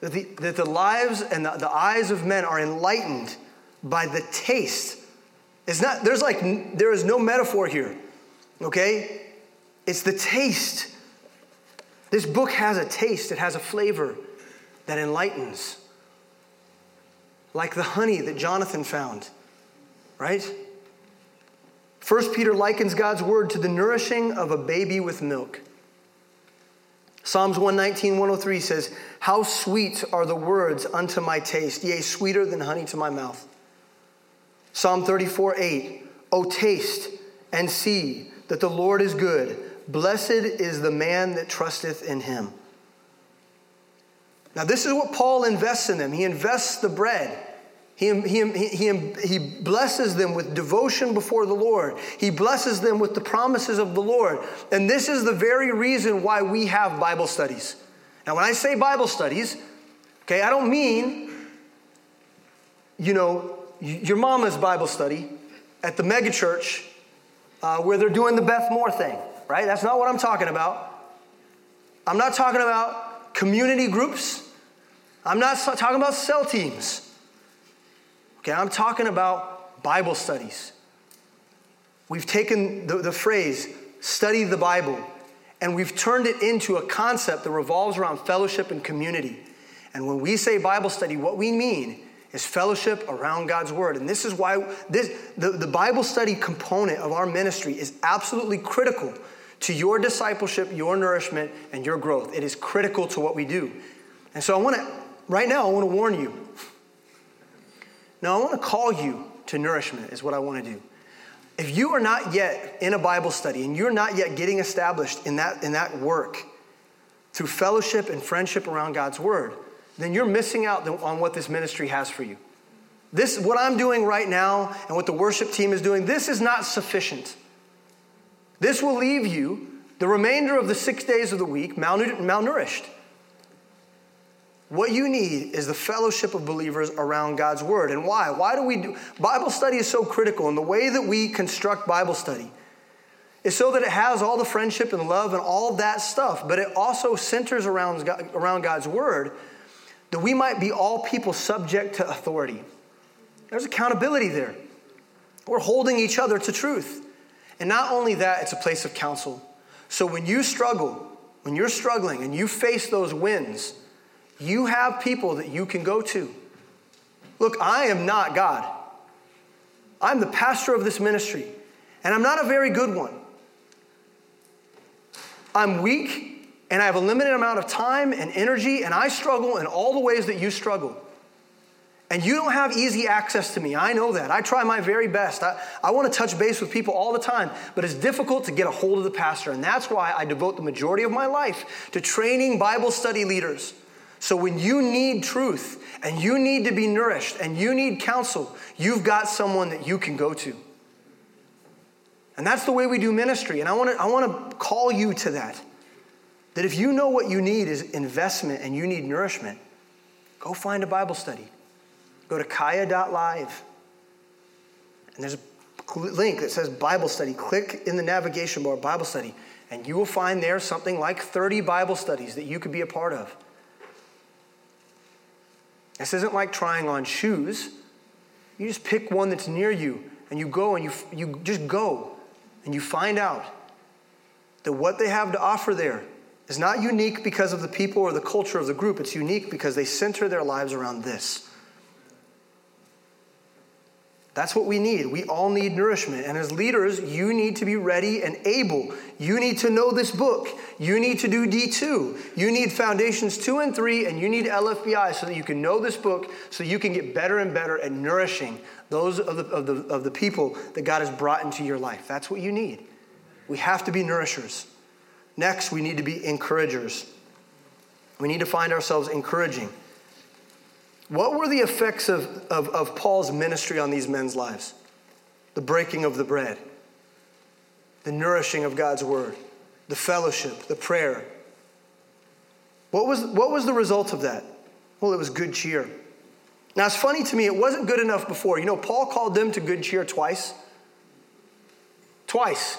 That the, that the lives and the, the eyes of men are enlightened by the taste. It's not, there's like, there is no metaphor here, okay? It's the taste. This book has a taste, it has a flavor that enlightens. Like the honey that Jonathan found, right? First Peter likens God's word to the nourishing of a baby with milk. Psalms 119, 103 says, How sweet are the words unto my taste, yea, sweeter than honey to my mouth. Psalm 34, 8, O taste and see that the Lord is good. Blessed is the man that trusteth in him. Now, this is what Paul invests in them. He invests the bread. He, he, he, he blesses them with devotion before the Lord. He blesses them with the promises of the Lord. And this is the very reason why we have Bible studies. Now, when I say Bible studies, okay, I don't mean, you know, your mama's Bible study at the megachurch uh, where they're doing the Beth Moore thing, right? That's not what I'm talking about. I'm not talking about community groups. I'm not talking about cell teams. Okay, I'm talking about Bible studies. We've taken the, the phrase, study the Bible, and we've turned it into a concept that revolves around fellowship and community. And when we say Bible study, what we mean is fellowship around God's word. And this is why this, the, the Bible study component of our ministry is absolutely critical to your discipleship, your nourishment, and your growth. It is critical to what we do. And so I want to, right now, I want to warn you. Now, I want to call you to nourishment, is what I want to do. If you are not yet in a Bible study and you're not yet getting established in that, in that work through fellowship and friendship around God's word, then you're missing out on what this ministry has for you. This, what I'm doing right now and what the worship team is doing, this is not sufficient. This will leave you the remainder of the six days of the week malnourished. What you need is the fellowship of believers around God's word. And why? Why do we do Bible study is so critical, and the way that we construct Bible study is so that it has all the friendship and love and all that stuff, but it also centers around, around God's word that we might be all people subject to authority. There's accountability there. We're holding each other to truth. And not only that, it's a place of counsel. So when you struggle, when you're struggling and you face those winds, you have people that you can go to. Look, I am not God. I'm the pastor of this ministry, and I'm not a very good one. I'm weak and I have a limited amount of time and energy, and I struggle in all the ways that you struggle. And you don't have easy access to me. I know that. I try my very best. I, I want to touch base with people all the time, but it's difficult to get a hold of the pastor. And that's why I devote the majority of my life to training Bible study leaders. So when you need truth and you need to be nourished and you need counsel, you've got someone that you can go to. And that's the way we do ministry. And I want to, I want to call you to that. That if you know what you need is investment and you need nourishment, go find a Bible study. Go to kaya.live. And there's a link that says Bible study. Click in the navigation bar, Bible study, and you will find there something like 30 Bible studies that you could be a part of. This isn't like trying on shoes. You just pick one that's near you and you go and you, you just go and you find out that what they have to offer there is not unique because of the people or the culture of the group. It's unique because they center their lives around this. That's what we need. We all need nourishment. And as leaders, you need to be ready and able. You need to know this book. You need to do D2. You need Foundations 2 and 3, and you need LFBI so that you can know this book, so you can get better and better at nourishing those of the, of the, of the people that God has brought into your life. That's what you need. We have to be nourishers. Next, we need to be encouragers. We need to find ourselves encouraging. What were the effects of, of, of, Paul's ministry on these men's lives? The breaking of the bread, the nourishing of God's word, the fellowship, the prayer. What was, what was the result of that? Well, it was good cheer. Now, it's funny to me, it wasn't good enough before. You know, Paul called them to good cheer twice. Twice.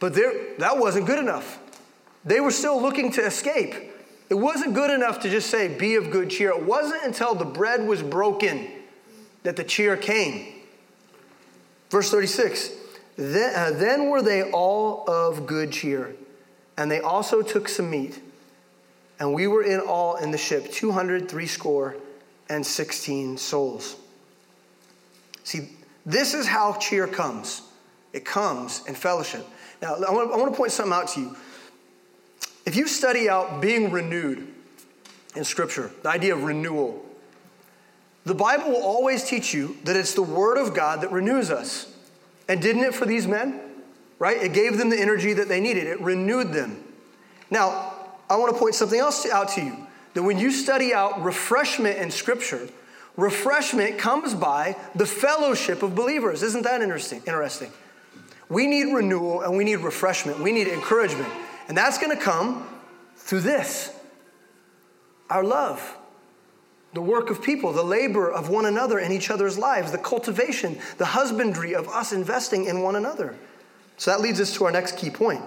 But there, that wasn't good enough. They were still looking to escape. It wasn't good enough to just say, be of good cheer. It wasn't until the bread was broken that the cheer came. Verse 36 then, uh, then were they all of good cheer, and they also took some meat. And we were in all in the ship, 200, score, and 16 souls. See, this is how cheer comes it comes in fellowship. Now, I want to point something out to you. If you study out being renewed in Scripture, the idea of renewal, the Bible will always teach you that it's the Word of God that renews us. And didn't it for these men? Right? It gave them the energy that they needed, it renewed them. Now, I want to point something else out to you that when you study out refreshment in Scripture, refreshment comes by the fellowship of believers. Isn't that interesting? Interesting. We need renewal and we need refreshment. We need encouragement. And that's going to come through this our love, the work of people, the labor of one another in each other's lives, the cultivation, the husbandry of us investing in one another. So that leads us to our next key point.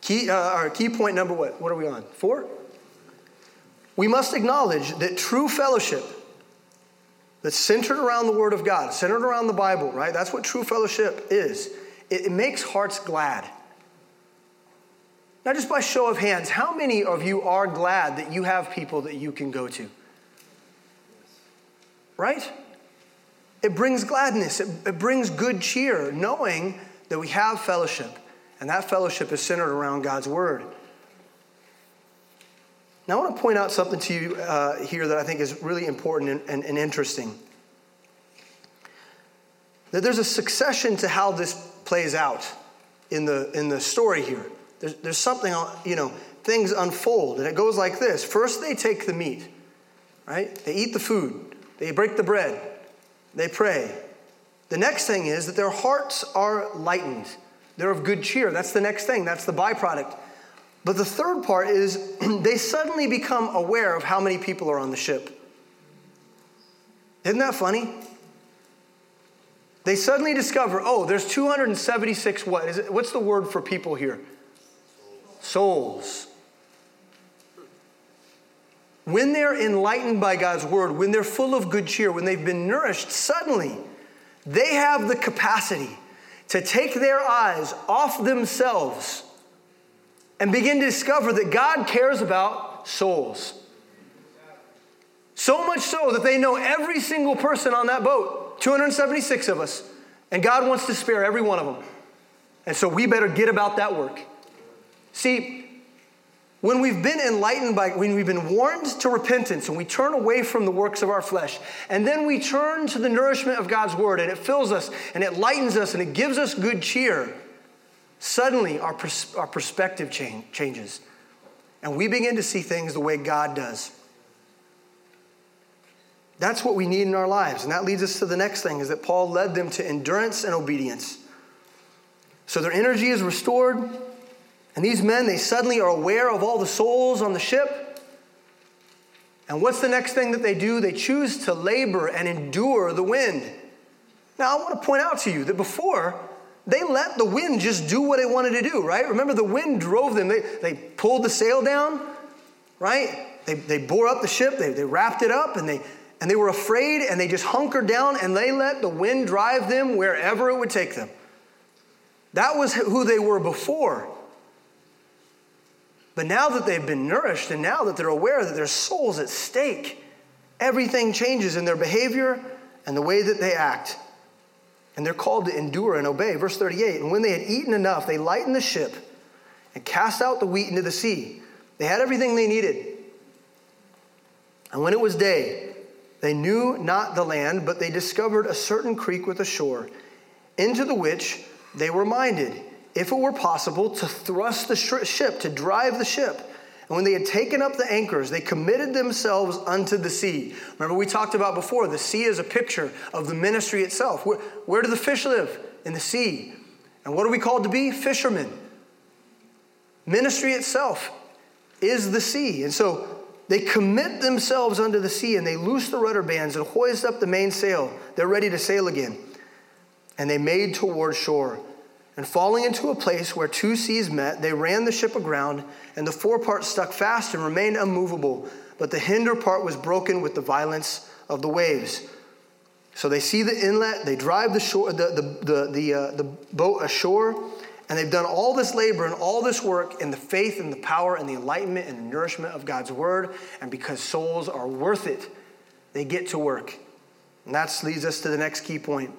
Key, uh, our key point number what? What are we on? Four? We must acknowledge that true fellowship that's centered around the Word of God, centered around the Bible, right? That's what true fellowship is. It, it makes hearts glad. Now, just by show of hands, how many of you are glad that you have people that you can go to? Right? It brings gladness, it, it brings good cheer, knowing that we have fellowship, and that fellowship is centered around God's Word. Now, I want to point out something to you uh, here that I think is really important and, and, and interesting. That there's a succession to how this plays out in the, in the story here. There's, there's something, you know, things unfold, and it goes like this. First, they take the meat, right? They eat the food, they break the bread, they pray. The next thing is that their hearts are lightened. They're of good cheer. That's the next thing, that's the byproduct. But the third part is (clears throat) they suddenly become aware of how many people are on the ship. Isn't that funny? They suddenly discover, oh, there's 276 what? Is it, what's the word for people here? Souls. When they're enlightened by God's word, when they're full of good cheer, when they've been nourished, suddenly they have the capacity to take their eyes off themselves and begin to discover that God cares about souls. So much so that they know every single person on that boat, 276 of us, and God wants to spare every one of them. And so we better get about that work. See, when we've been enlightened by, when we've been warned to repentance and we turn away from the works of our flesh, and then we turn to the nourishment of God's word and it fills us and it lightens us and it gives us good cheer, suddenly our, pers- our perspective change, changes. And we begin to see things the way God does. That's what we need in our lives. And that leads us to the next thing is that Paul led them to endurance and obedience. So their energy is restored, and these men, they suddenly are aware of all the souls on the ship. And what's the next thing that they do? They choose to labor and endure the wind. Now, I want to point out to you that before, they let the wind just do what it wanted to do, right? Remember, the wind drove them. They, they pulled the sail down, right? They, they bore up the ship, they, they wrapped it up, and they, and they were afraid, and they just hunkered down, and they let the wind drive them wherever it would take them. That was who they were before. But now that they've been nourished, and now that they're aware that their soul's at stake, everything changes in their behavior and the way that they act and they're called to endure and obey. Verse 38 And when they had eaten enough, they lightened the ship and cast out the wheat into the sea. They had everything they needed. And when it was day, they knew not the land, but they discovered a certain creek with a shore, into the which they were minded, if it were possible, to thrust the ship, to drive the ship. And when they had taken up the anchors, they committed themselves unto the sea. Remember, we talked about before, the sea is a picture of the ministry itself. Where, where do the fish live? In the sea. And what are we called to be? Fishermen. Ministry itself is the sea. And so they commit themselves unto the sea and they loose the rudder bands and hoist up the mainsail. They're ready to sail again. And they made toward shore. And falling into a place where two seas met, they ran the ship aground, and the forepart stuck fast and remained unmovable, but the hinder part was broken with the violence of the waves. So they see the inlet, they drive the, shore, the, the, the, the, uh, the boat ashore, and they've done all this labor and all this work in the faith and the power and the enlightenment and the nourishment of God's word. And because souls are worth it, they get to work. And that leads us to the next key point.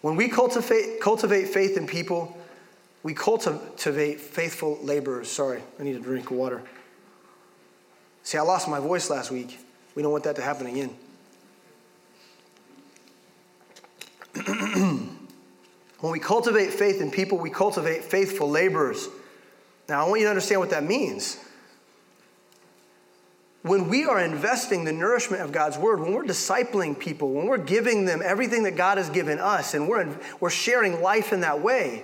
When we cultivate, cultivate faith in people, we cultivate faithful laborers. Sorry, I need a drink of water. See, I lost my voice last week. We don't want that to happen again. (clears throat) when we cultivate faith in people, we cultivate faithful laborers. Now, I want you to understand what that means. When we are investing the nourishment of God's word, when we're discipling people, when we're giving them everything that God has given us, and we're, we're sharing life in that way,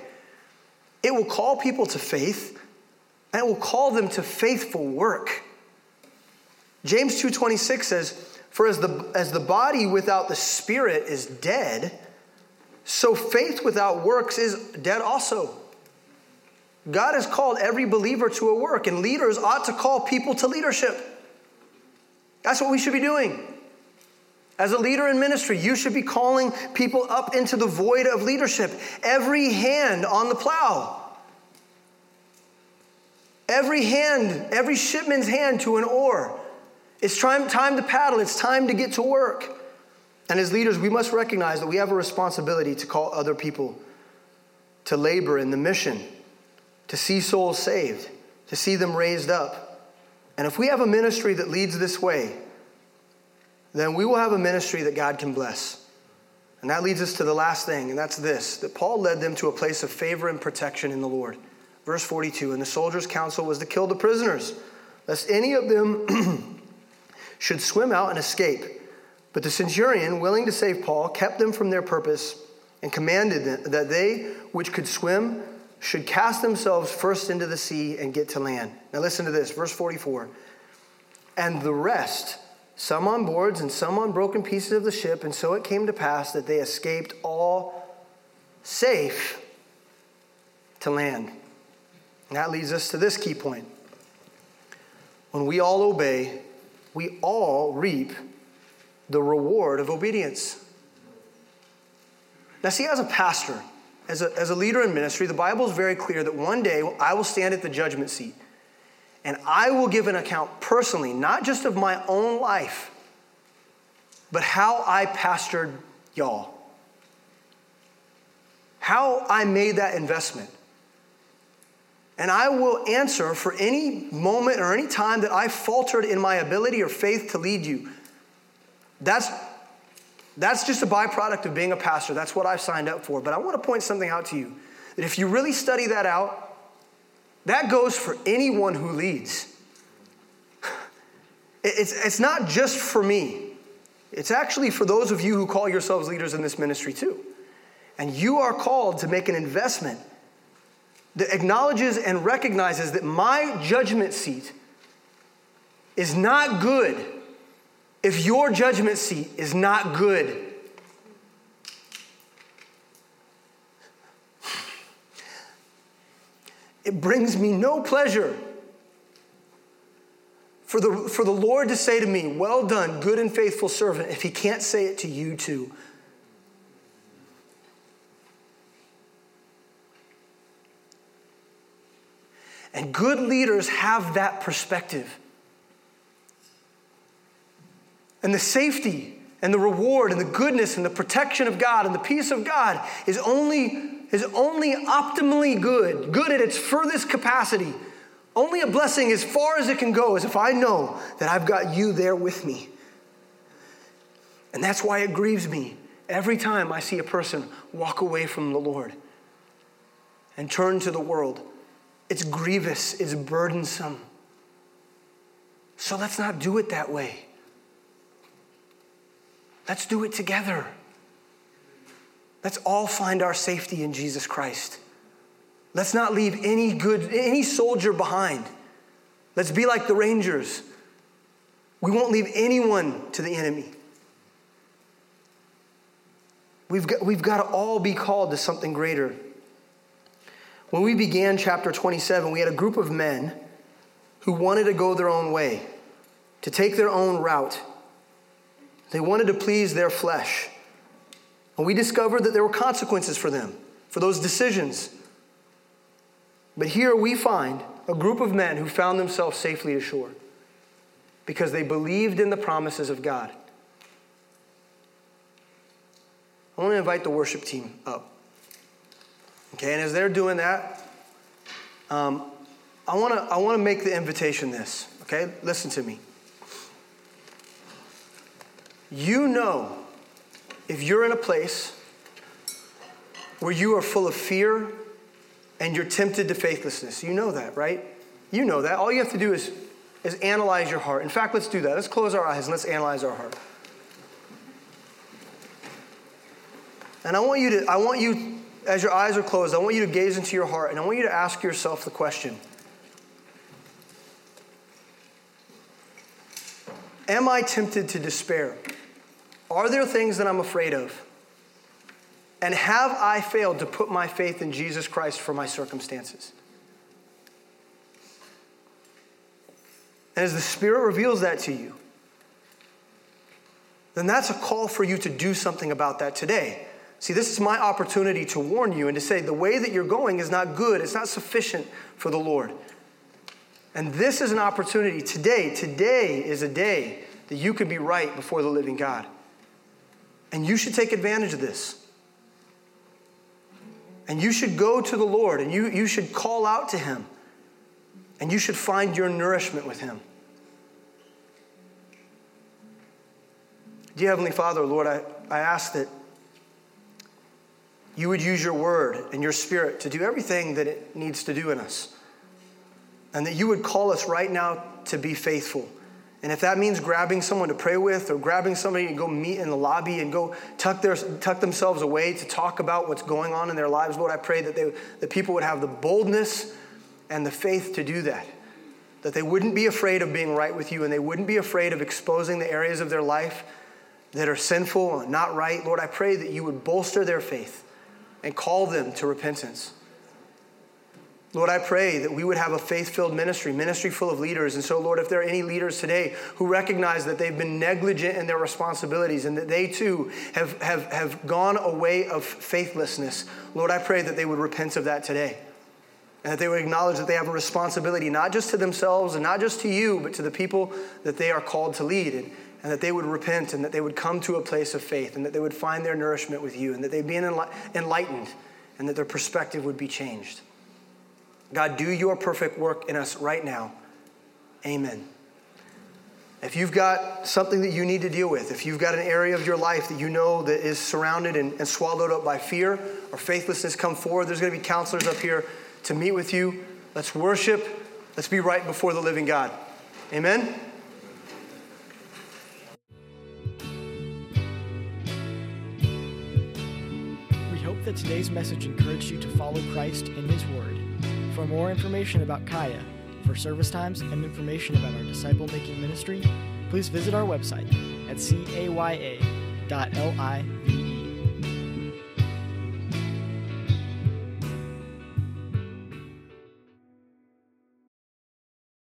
it will call people to faith and it will call them to faithful work. James 2:26 says, "For as the as the body without the spirit is dead, so faith without works is dead also." God has called every believer to a work, and leaders ought to call people to leadership. That's what we should be doing. As a leader in ministry, you should be calling people up into the void of leadership. Every hand on the plow. Every hand, every shipman's hand to an oar. It's time, time to paddle, it's time to get to work. And as leaders, we must recognize that we have a responsibility to call other people to labor in the mission, to see souls saved, to see them raised up. And if we have a ministry that leads this way, then we will have a ministry that God can bless. And that leads us to the last thing, and that's this that Paul led them to a place of favor and protection in the Lord. Verse 42 And the soldiers' counsel was to kill the prisoners, lest any of them (clears throat) should swim out and escape. But the centurion, willing to save Paul, kept them from their purpose and commanded that they which could swim should cast themselves first into the sea and get to land. Now listen to this, verse 44. And the rest, some on boards and some on broken pieces of the ship, and so it came to pass that they escaped all safe to land. And that leads us to this key point. When we all obey, we all reap the reward of obedience. Now, see, as a pastor, as a, as a leader in ministry, the Bible is very clear that one day I will stand at the judgment seat and I will give an account personally, not just of my own life, but how I pastored y'all. How I made that investment. And I will answer for any moment or any time that I faltered in my ability or faith to lead you. That's, that's just a byproduct of being a pastor. That's what I've signed up for. But I want to point something out to you that if you really study that out, that goes for anyone who leads. It's, it's not just for me, it's actually for those of you who call yourselves leaders in this ministry too. And you are called to make an investment that acknowledges and recognizes that my judgment seat is not good if your judgment seat is not good. It brings me no pleasure for the, for the Lord to say to me, Well done, good and faithful servant, if he can't say it to you too. And good leaders have that perspective. And the safety and the reward and the goodness and the protection of God and the peace of God is only, is only optimally good, good at its furthest capacity. Only a blessing as far as it can go is if I know that I've got you there with me. And that's why it grieves me every time I see a person walk away from the Lord and turn to the world it's grievous, it's burdensome. So let's not do it that way. Let's do it together. Let's all find our safety in Jesus Christ. Let's not leave any good, any soldier behind. Let's be like the Rangers. We won't leave anyone to the enemy. We've got, we've got to all be called to something greater. When we began chapter 27, we had a group of men who wanted to go their own way, to take their own route. They wanted to please their flesh. And we discovered that there were consequences for them, for those decisions. But here we find a group of men who found themselves safely ashore because they believed in the promises of God. I want to invite the worship team up. Okay, and as they're doing that, um, I want to I want to make the invitation this. Okay, listen to me. You know, if you're in a place where you are full of fear and you're tempted to faithlessness, you know that, right? You know that. All you have to do is, is analyze your heart. In fact, let's do that. Let's close our eyes and let's analyze our heart. And I want you to, I want you, as your eyes are closed, I want you to gaze into your heart and I want you to ask yourself the question Am I tempted to despair? Are there things that I'm afraid of? And have I failed to put my faith in Jesus Christ for my circumstances? And as the Spirit reveals that to you, then that's a call for you to do something about that today. See, this is my opportunity to warn you and to say the way that you're going is not good, it's not sufficient for the Lord. And this is an opportunity today. Today is a day that you can be right before the living God. And you should take advantage of this. And you should go to the Lord and you, you should call out to Him. And you should find your nourishment with Him. Dear Heavenly Father, Lord, I, I ask that you would use your word and your spirit to do everything that it needs to do in us. And that you would call us right now to be faithful. And if that means grabbing someone to pray with or grabbing somebody and go meet in the lobby and go tuck, their, tuck themselves away to talk about what's going on in their lives, Lord, I pray that, they, that people would have the boldness and the faith to do that. That they wouldn't be afraid of being right with you and they wouldn't be afraid of exposing the areas of their life that are sinful and not right. Lord, I pray that you would bolster their faith and call them to repentance. Lord, I pray that we would have a faith filled ministry, ministry full of leaders. And so, Lord, if there are any leaders today who recognize that they've been negligent in their responsibilities and that they too have, have, have gone away of faithlessness, Lord, I pray that they would repent of that today. And that they would acknowledge that they have a responsibility, not just to themselves and not just to you, but to the people that they are called to lead. And, and that they would repent and that they would come to a place of faith and that they would find their nourishment with you and that they'd be enlightened and that their perspective would be changed. God, do your perfect work in us right now. Amen. If you've got something that you need to deal with, if you've got an area of your life that you know that is surrounded and, and swallowed up by fear or faithlessness, come forward. There's going to be counselors up here to meet with you. Let's worship. Let's be right before the living God. Amen. We hope that today's message encouraged you to follow Christ in His Word. For more information about Kaya, for service times, and information about our disciple making ministry, please visit our website at caya.live